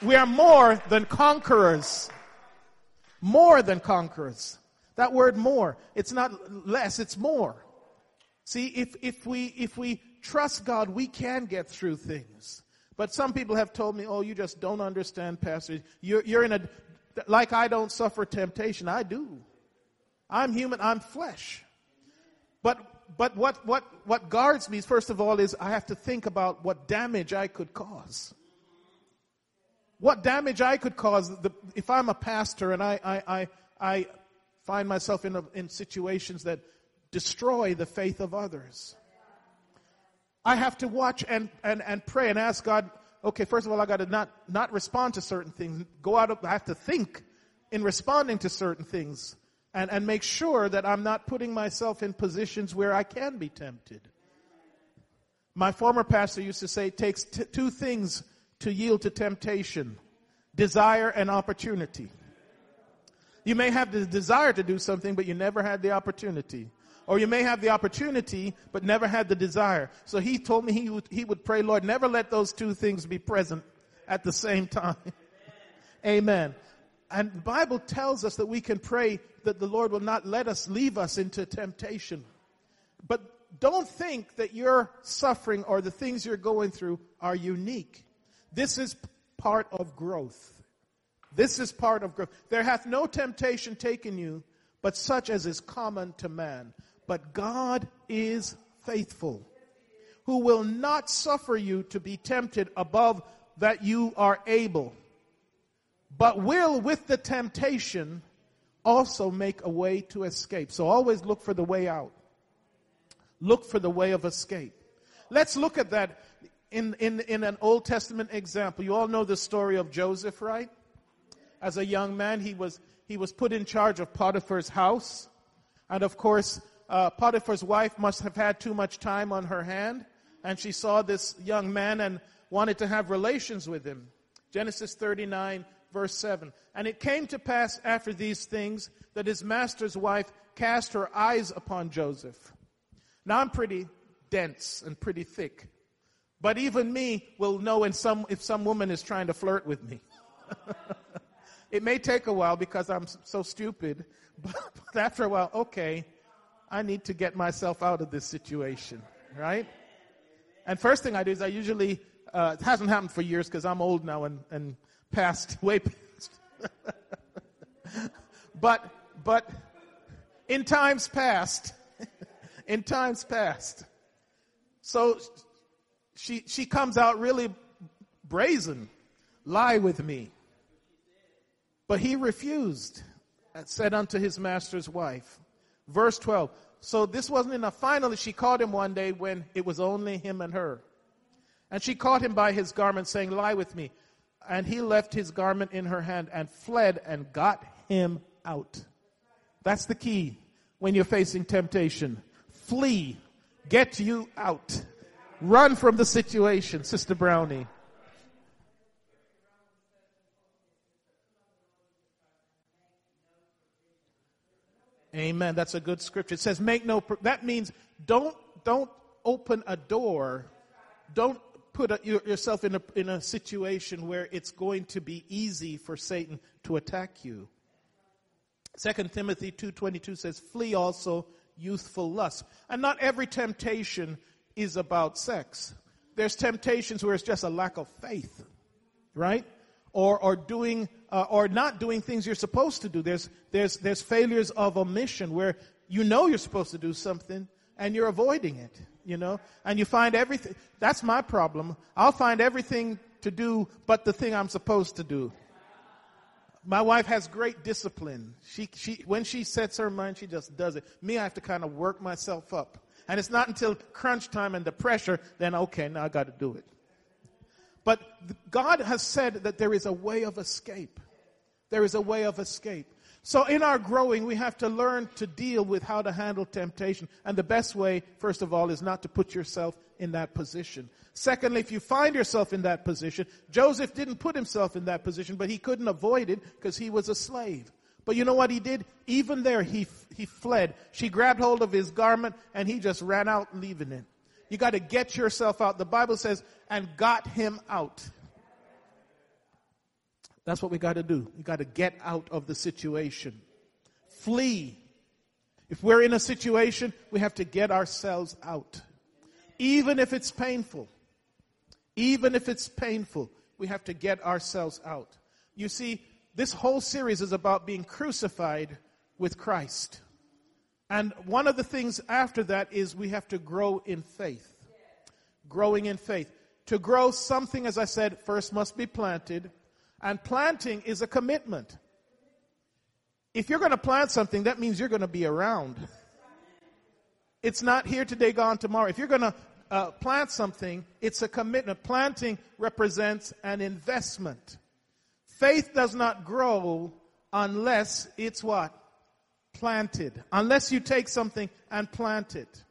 We are more than conquerors. More than conquerors. That word more, it's not less, it's more. See, if, if we, if we trust God, we can get through things. But some people have told me, oh, you just don't understand, Pastor. You're, you're in a, like I don't suffer temptation. I do. I'm human, I'm flesh. But, but what, what, what guards me, first of all, is I have to think about what damage I could cause. What damage I could cause the, if I'm a pastor and I, I, I, I find myself in, a, in situations that destroy the faith of others. I have to watch and, and, and pray and ask God, okay, first of all, I got to not, not respond to certain things. Go out, of, I have to think in responding to certain things and, and make sure that I'm not putting myself in positions where I can be tempted. My former pastor used to say it takes t- two things to yield to temptation desire and opportunity. You may have the desire to do something, but you never had the opportunity. Or you may have the opportunity, but never had the desire. So he told me he would, he would pray, Lord, never let those two things be present at the same time. (laughs) Amen. And the Bible tells us that we can pray that the Lord will not let us leave us into temptation. But don't think that your suffering or the things you're going through are unique. This is part of growth. This is part of growth. There hath no temptation taken you, but such as is common to man. But God is faithful, who will not suffer you to be tempted above that you are able, but will with the temptation also make a way to escape. So always look for the way out. Look for the way of escape. Let's look at that in, in, in an Old Testament example. You all know the story of Joseph, right? As a young man, he was, he was put in charge of Potiphar's house. And of course, uh, Potiphar's wife must have had too much time on her hand. And she saw this young man and wanted to have relations with him. Genesis 39, verse 7. And it came to pass after these things that his master's wife cast her eyes upon Joseph. Now I'm pretty dense and pretty thick. But even me will know some, if some woman is trying to flirt with me. (laughs) it may take a while because I'm so stupid, but, (laughs) but after a while, okay, I need to get myself out of this situation, right? And first thing I do is I usually, uh, it hasn't happened for years because I'm old now and, and past, (laughs) way past. but, but in times past, (laughs) in times past, so she, she comes out really brazen, lie with me. But he refused and said unto his master's wife. Verse 12. So this wasn't enough. Finally, she caught him one day when it was only him and her. And she caught him by his garment, saying, Lie with me. And he left his garment in her hand and fled and got him out. That's the key when you're facing temptation. Flee. Get you out. Run from the situation, Sister Brownie. Amen. That's a good scripture. It says, make no, that means don't, don't open a door. Don't put a, yourself in a, in a situation where it's going to be easy for Satan to attack you. Second Timothy 2.22 says, flee also youthful lust. And not every temptation is about sex. There's temptations where it's just a lack of faith, right? Or, or doing, uh, or not doing things you're supposed to do. There's, there's, there's failures of omission where you know you're supposed to do something and you're avoiding it, you know? And you find everything, that's my problem. I'll find everything to do but the thing I'm supposed to do. My wife has great discipline. She, she, when she sets her mind, she just does it. Me, I have to kind of work myself up. And it's not until crunch time and the pressure, then okay, now I got to do it. But God has said that there is a way of escape. There is a way of escape. So in our growing, we have to learn to deal with how to handle temptation. And the best way, first of all, is not to put yourself in that position. Secondly, if you find yourself in that position, Joseph didn't put himself in that position, but he couldn't avoid it because he was a slave. But you know what he did? Even there, he, he fled. She grabbed hold of his garment and he just ran out leaving it. You got to get yourself out. The Bible says, and got him out. That's what we got to do. We got to get out of the situation. Flee. If we're in a situation, we have to get ourselves out. Even if it's painful. Even if it's painful, we have to get ourselves out. You see, this whole series is about being crucified with Christ. And one of the things after that is we have to grow in faith. Growing in faith. To grow something, as I said, first must be planted. And planting is a commitment. If you're going to plant something, that means you're going to be around. It's not here today, gone tomorrow. If you're going to uh, plant something, it's a commitment. Planting represents an investment. Faith does not grow unless it's what? Planted. Unless you take something and plant it.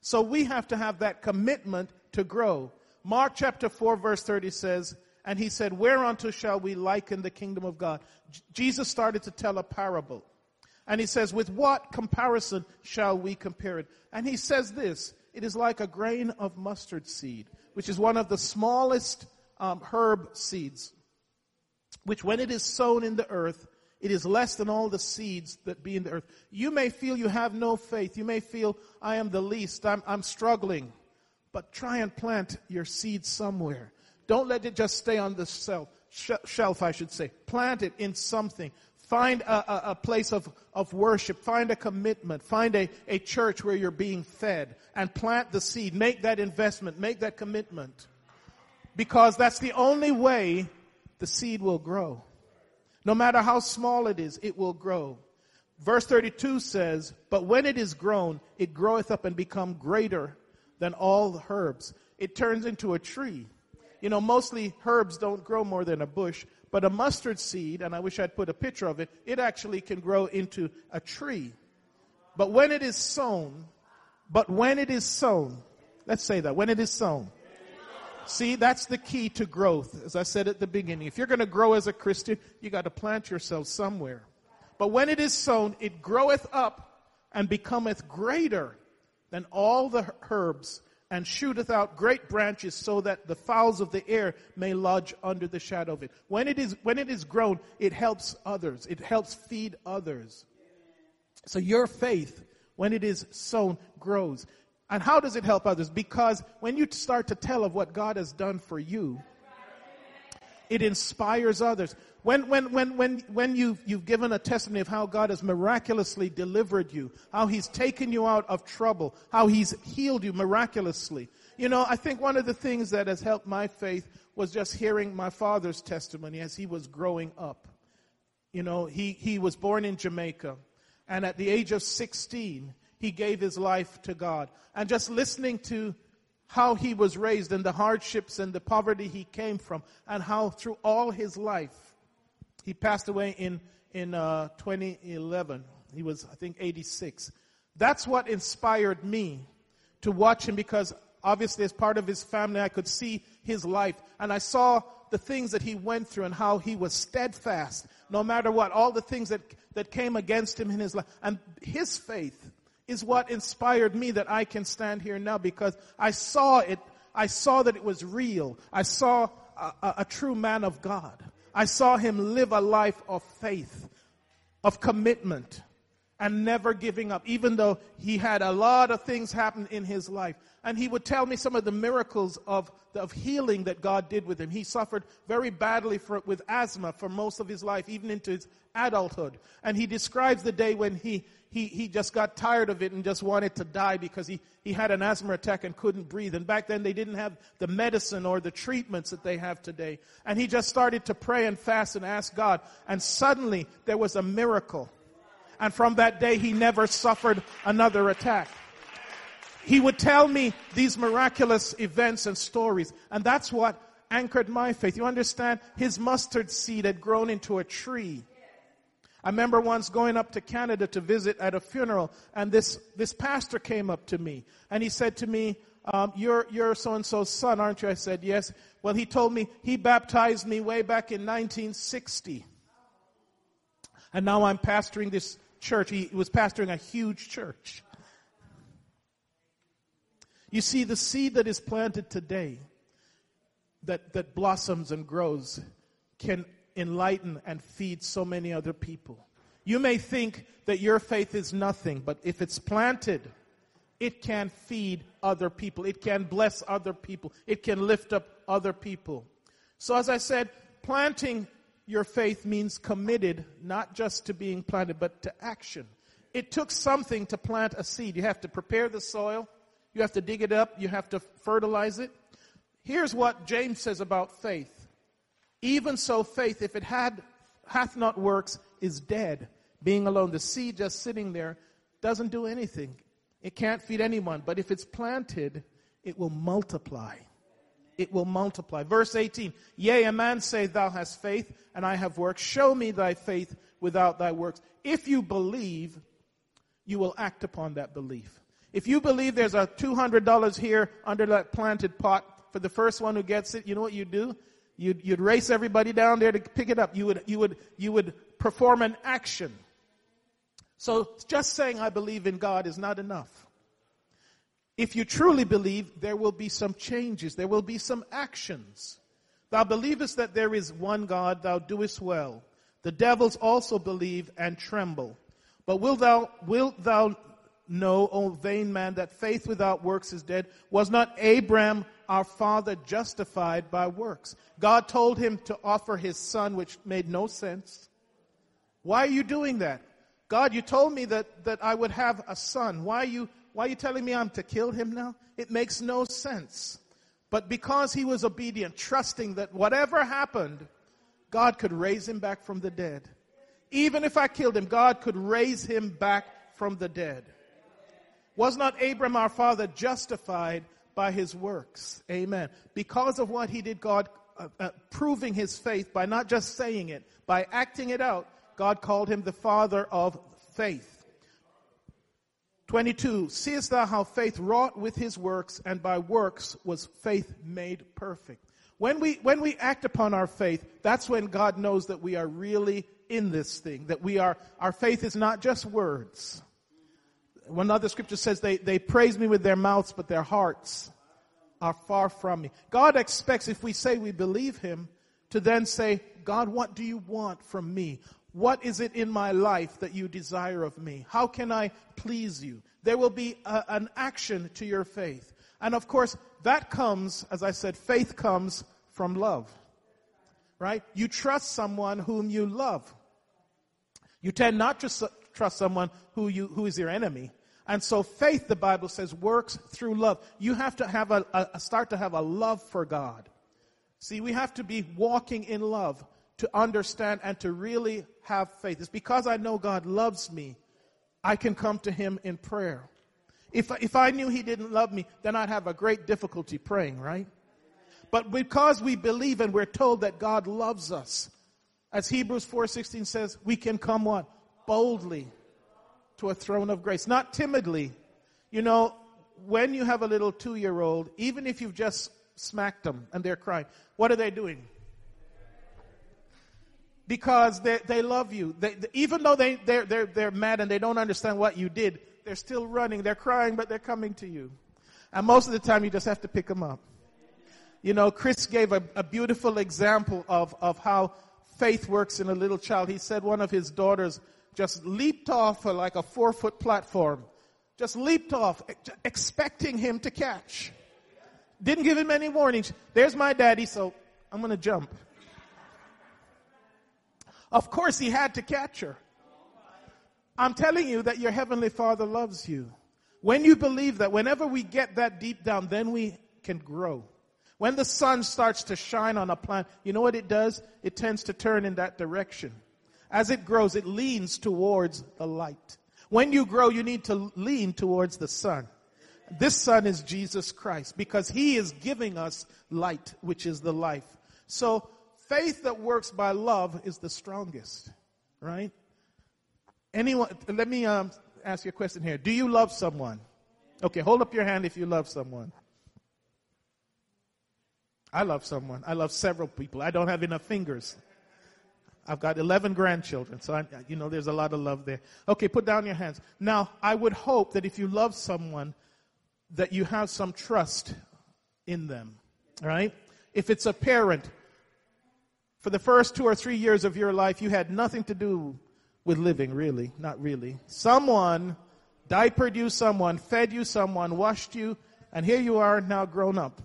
So we have to have that commitment to grow. Mark chapter 4 verse 30 says, and he said, whereunto shall we liken the kingdom of God? J- Jesus started to tell a parable. And he says, with what comparison shall we compare it? And he says this, it is like a grain of mustard seed, which is one of the smallest um, herb seeds which when it is sown in the earth, it is less than all the seeds that be in the earth. You may feel you have no faith. You may feel, I am the least. I'm, I'm struggling. But try and plant your seed somewhere. Don't let it just stay on the shelf, shelf I should say. Plant it in something. Find a, a, a, place of, of worship. Find a commitment. Find a, a church where you're being fed and plant the seed. Make that investment. Make that commitment. Because that's the only way the seed will grow. No matter how small it is, it will grow. Verse 32 says, But when it is grown, it groweth up and become greater than all herbs. It turns into a tree. You know, mostly herbs don't grow more than a bush, but a mustard seed, and I wish I'd put a picture of it, it actually can grow into a tree. But when it is sown, but when it is sown, let's say that, when it is sown. See, that's the key to growth, as I said at the beginning. If you're going to grow as a Christian, you got to plant yourself somewhere. But when it is sown, it groweth up and becometh greater than all the herbs and shooteth out great branches so that the fowls of the air may lodge under the shadow of it. When it is, when it is grown, it helps others. It helps feed others. So your faith, when it is sown, grows. And how does it help others? Because when you start to tell of what God has done for you, it inspires others. When, when, when, when, when you've, you've given a testimony of how God has miraculously delivered you, how He's taken you out of trouble, how He's healed you miraculously. You know, I think one of the things that has helped my faith was just hearing my father's testimony as he was growing up. You know, he, he was born in Jamaica, and at the age of 16, he gave his life to God. And just listening to how he was raised and the hardships and the poverty he came from, and how through all his life, he passed away in, in uh, 2011. He was, I think, 86. That's what inspired me to watch him because obviously, as part of his family, I could see his life. And I saw the things that he went through and how he was steadfast no matter what, all the things that, that came against him in his life. And his faith is what inspired me that I can stand here now because I saw it. I saw that it was real. I saw a, a, a true man of God. I saw him live a life of faith, of commitment, and never giving up, even though he had a lot of things happen in his life. And he would tell me some of the miracles of, of healing that God did with him. He suffered very badly for, with asthma for most of his life, even into his adulthood. And he describes the day when he he, he just got tired of it and just wanted to die because he, he had an asthma attack and couldn't breathe. And back then they didn't have the medicine or the treatments that they have today. And he just started to pray and fast and ask God. And suddenly there was a miracle. And from that day he never suffered another attack. He would tell me these miraculous events and stories. And that's what anchored my faith. You understand? His mustard seed had grown into a tree. I remember once going up to Canada to visit at a funeral, and this, this pastor came up to me, and he said to me, um, you're, you're so-and-so's son, aren't you? I said, yes. Well, he told me he baptized me way back in 1960. And now I'm pastoring this church. He was pastoring a huge church. You see, the seed that is planted today, that, that blossoms and grows, can enlighten and feed so many other people. You may think that your faith is nothing, but if it's planted, it can feed other people. It can bless other people. It can lift up other people. So as I said, planting your faith means committed, not just to being planted, but to action. It took something to plant a seed. You have to prepare the soil. You have to dig it up. You have to fertilize it. Here's what James says about faith. Even so, faith, if it had, hath not works, is dead, being alone. The seed just sitting there doesn't do anything. It can't feed anyone. But if it's planted, it will multiply. It will multiply. Verse 18, Yea, a man say, Thou hast faith, and I have works. Show me thy faith without thy works. If you believe, you will act upon that belief. If you believe there's a $200 here under that planted pot for the first one who gets it, you know what you do? You'd, you'd race everybody down there to pick it up. You would, you would, you would perform an action. So just saying I believe in God is not enough. If you truly believe, there will be some changes. There will be some actions. Thou believest that there is one God, thou doest well. The devils also believe and tremble. But wilt thou, wilt thou know, O vain man, that faith without works is dead? Was not Abraham our father justified by works. God told him to offer his son, which made no sense. Why are you doing that? God, you told me that, that I would have a son. Why are you, why are you telling me I'm to kill him now? It makes no sense. But because he was obedient, trusting that whatever happened, God could raise him back from the dead. Even if I killed him, God could raise him back from the dead. Was not Abram our father justified by his works? Amen. Because of what he did, God uh, uh, proving his faith by not just saying it, by acting it out, God called him the father of faith. 22, seest thou how faith wrought with his works, and by works was faith made perfect. When we, when we act upon our faith, that's when God knows that we are really in this thing, that we are, our faith is not just words. One other scripture says they, they praise me with their mouths, but their hearts are far from me. God expects if we say we believe him to then say, God, what do you want from me? What is it in my life that you desire of me? How can I please you? There will be a, an action to your faith. And of course, that comes, as I said, faith comes from love. Right? You trust someone whom you love. You tend not to trust someone who, you, who is your enemy. And so faith, the Bible says, works through love. You have to have a, a, start to have a love for God. See, we have to be walking in love to understand and to really have faith. It's because I know God loves me, I can come to Him in prayer. If, if I knew He didn't love me, then I'd have a great difficulty praying, right? But because we believe and we're told that God loves us, as Hebrews 4:16 says, we can come what? Boldly to a throne of grace, not timidly. You know, when you have a little 2-year-old, even if you've just smacked them and they're crying, what are they doing? because they, they love you. They, even though they, they're, they're, they're mad and they don't understand what you did, they're still running. They're crying, but they're coming to you. And most of the time, you just have to pick them up. You know, Chris gave a, a beautiful example of, of how faith works in a little child. He said one of his daughters just leaped off like a four foot platform, just leaped off, expecting him to catch. Didn't give him any warnings. There's my daddy, so I'm to jump. Of course, he had to catch her. I'm telling you that your heavenly father loves you. When you believe that, whenever we get that deep down, then we can grow. When the sun starts to shine on a plant, you know what it does? It tends to turn in that direction. As it grows, it leans towards the light. When you grow, you need to lean towards the sun. This sun is Jesus Christ because he is giving us light, which is the life. So faith that works by love is the strongest, right? Anyone, let me um, ask you a question here. Do you love someone? Okay, hold up your hand if you love someone. I love someone. I love several people. I don't have enough fingers. I've got 11 grandchildren, so I, you know there's a lot of love there. Okay, put down your hands. Now, I would hope that if you love someone, that you have some trust in them, right? If it's a parent, for the first two or three years of your life, you had nothing to do with living, really. Not really. Someone diapered you, someone fed you, someone washed you, and here you are now grown up.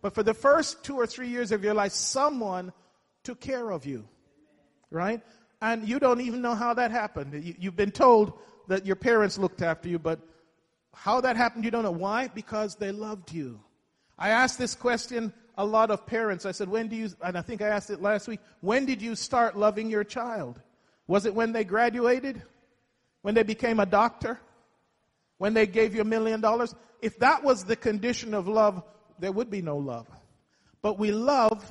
But for the first two or three years of your life, someone took care of you. Right? And you don't even know how that happened. You've been told that your parents looked after you, but how that happened, you don't know. Why? Because they loved you. I asked this question a lot of parents. I said, when do you, and I think I asked it last week, when did you start loving your child? Was it when they graduated? When they became a doctor? When they gave you a million dollars? If that was the condition of love, there would be no love. But we love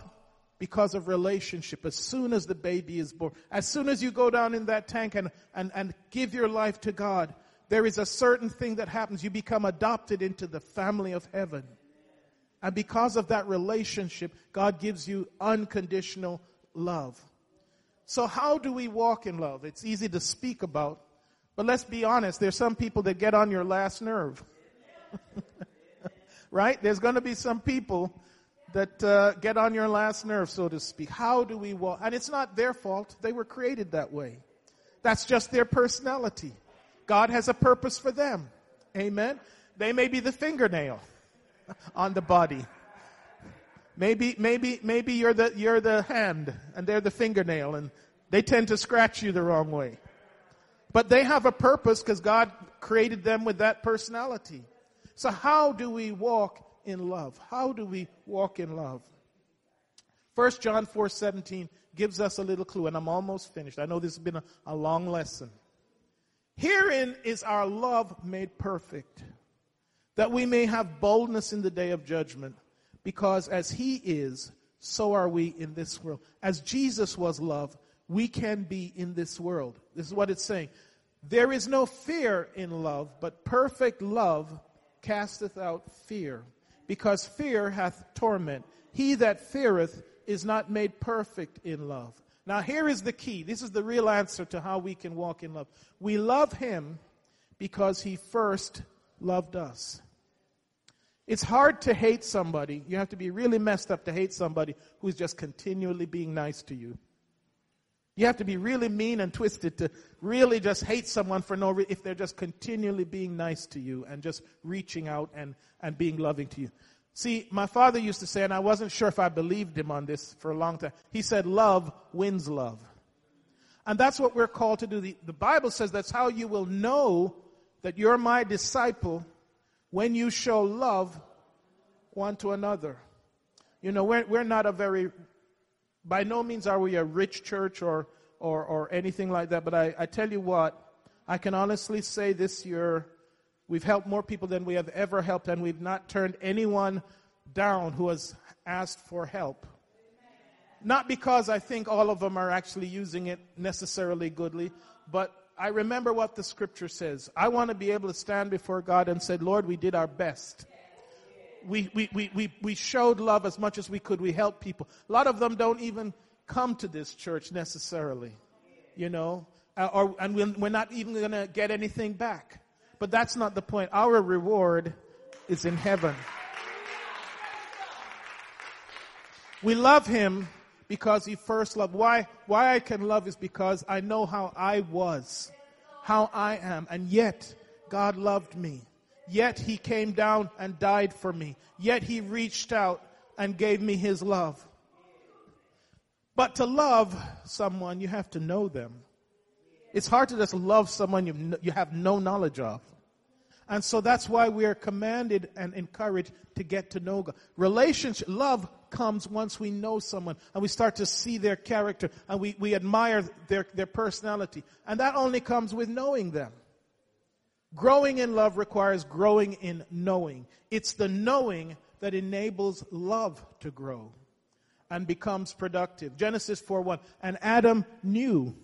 because of relationship. As soon as the baby is born, as soon as you go down in that tank and, and, and give your life to God, there is a certain thing that happens. You become adopted into the family of heaven. And because of that relationship, God gives you unconditional love. So how do we walk in love? It's easy to speak about, but let's be honest, there's some people that get on your last nerve. (laughs) right? There's going to be some people that uh, get on your last nerve, so to speak. How do we walk? And it's not their fault. They were created that way. That's just their personality. God has a purpose for them. Amen. They may be the fingernail (laughs) on the body. Maybe, maybe, maybe you're the, you're the hand and they're the fingernail and they tend to scratch you the wrong way. But they have a purpose because God created them with that personality. So how do we walk in love? How do we walk in love? 1 John 4 17 gives us a little clue, and I'm almost finished. I know this has been a, a long lesson. Herein is our love made perfect, that we may have boldness in the day of judgment, because as He is, so are we in this world. As Jesus was love, we can be in this world. This is what it's saying. There is no fear in love, but perfect love casteth out fear, because fear hath torment. He that feareth is not made perfect in love. Now, here is the key. This is the real answer to how we can walk in love. We love Him because He first loved us. It's hard to hate somebody. You have to be really messed up to hate somebody who's just continually being nice to you. You have to be really mean and twisted to really just hate someone for no reason if they're just continually being nice to you and just reaching out and, and being loving to you. See, my father used to say, and I wasn't sure if I believed him on this for a long time. He said, love wins love. And that's what we're called to do. The, the Bible says that's how you will know that you're my disciple when you show love one to another. You know, we're, we're not a very by no means are we a rich church or, or, or anything like that, but I, I tell you what, I can honestly say this year we've helped more people than we have ever helped, and we've not turned anyone down who has asked for help. Not because I think all of them are actually using it necessarily goodly, but I remember what the scripture says. I want to be able to stand before God and say, Lord, we did our best we, we, we, we, we showed love as much as we could. We helped people. A lot of them don't even come to this church necessarily, you know, uh, or, and we're not even going to get anything back. But that's not the point. Our reward is in heaven. We love him because he first loved. Why, why I can love is because I know how I was, how I am, and yet God loved me. Yet he came down and died for me. Yet he reached out and gave me his love. But to love someone, you have to know them. It's hard to just love someone you, you have no knowledge of. And so that's why we are commanded and encouraged to get to know God. Relationship, love comes once we know someone and we start to see their character and we, we admire their, their personality. And that only comes with knowing them. Growing in love requires growing in knowing. It's the knowing that enables love to grow and becomes productive. Genesis 4 1. And Adam knew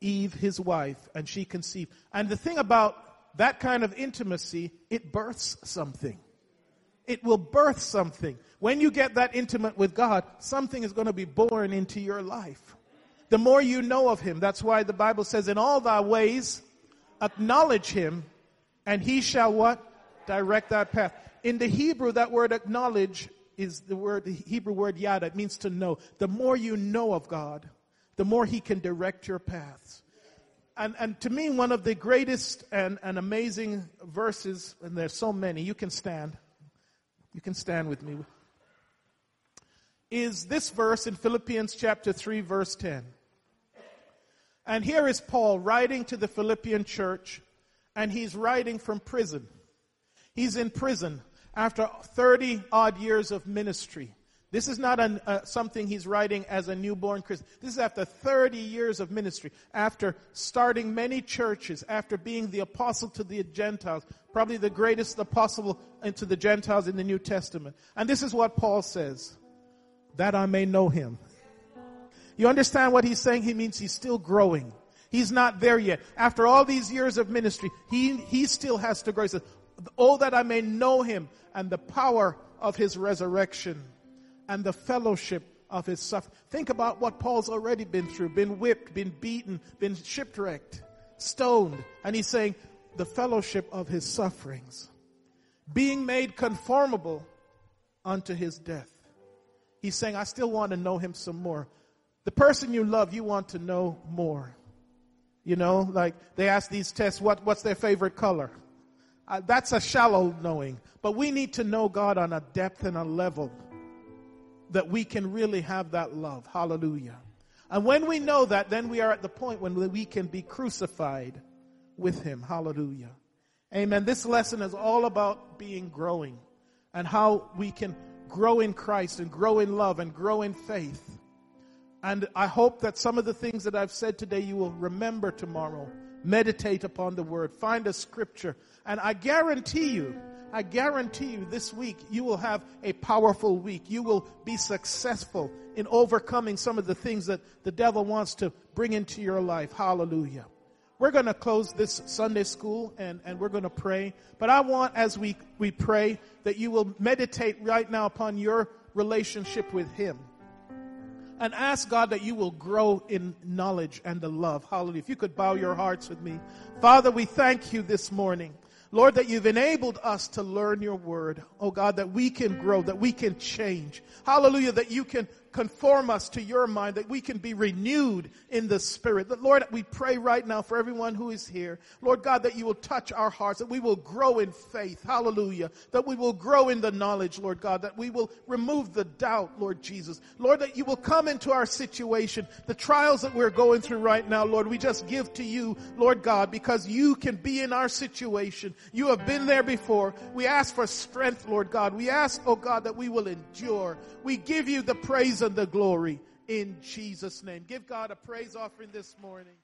Eve, his wife, and she conceived. And the thing about that kind of intimacy, it births something. It will birth something. When you get that intimate with God, something is going to be born into your life. The more you know of Him, that's why the Bible says, in all thy ways, acknowledge him, and he shall what? Direct that path. In the Hebrew, that word acknowledge is the word, the Hebrew word yada. It means to know. The more you know of God, the more he can direct your paths. And, and to me, one of the greatest and, and amazing verses, and there's so many, you can stand. You can stand with me. Is this verse in Philippians chapter 3, verse 10. And here is Paul writing to the Philippian church, and he's writing from prison. He's in prison after 30 odd years of ministry. This is not an, uh, something he's writing as a newborn Christian. This is after 30 years of ministry, after starting many churches, after being the apostle to the Gentiles, probably the greatest apostle to the Gentiles in the New Testament. And this is what Paul says, that I may know him you understand what he's saying? He means he's still growing. He's not there yet. After all these years of ministry, he, he still has to grow. He says, Oh, that I may know him and the power of his resurrection and the fellowship of his suffering. Think about what Paul's already been through, been whipped, been beaten, been shipwrecked, stoned. And he's saying, the fellowship of his sufferings, being made conformable unto his death. He's saying, I still want to know him some more. The person you love, you want to know more. You know, like they ask these tests, what, what's their favorite color? Uh, that's a shallow knowing. But we need to know God on a depth and a level that we can really have that love. Hallelujah. And when we know that, then we are at the point when we can be crucified with Him. Hallelujah. Amen. This lesson is all about being growing and how we can grow in Christ and grow in love and grow in faith. And I hope that some of the things that I've said today you will remember tomorrow. Meditate upon the word. Find a scripture. And I guarantee you, I guarantee you this week you will have a powerful week. You will be successful in overcoming some of the things that the devil wants to bring into your life. Hallelujah. We're going to close this Sunday school and, and we're going to pray. But I want, as we, we pray, that you will meditate right now upon your relationship with Him. And ask God that you will grow in knowledge and the love. Hallelujah. If you could bow your hearts with me. Father, we thank you this morning. Lord, that you've enabled us to learn your word. Oh God, that we can grow, that we can change. Hallelujah, that you can conform us to your mind, that we can be renewed in the spirit. That Lord, we pray right now for everyone who is here. Lord God, that you will touch our hearts, that we will grow in faith. Hallelujah. That we will grow in the knowledge, Lord God, that we will remove the doubt, Lord Jesus. Lord, that you will come into our situation, the trials that we're going through right now, Lord, we just give to you, Lord God, because you can be in our situation. You have been there before. We ask for strength, Lord God. We ask, oh God, that we will endure. We give you the praise praise and the glory in Jesus' name. Give God a praise offering this morning.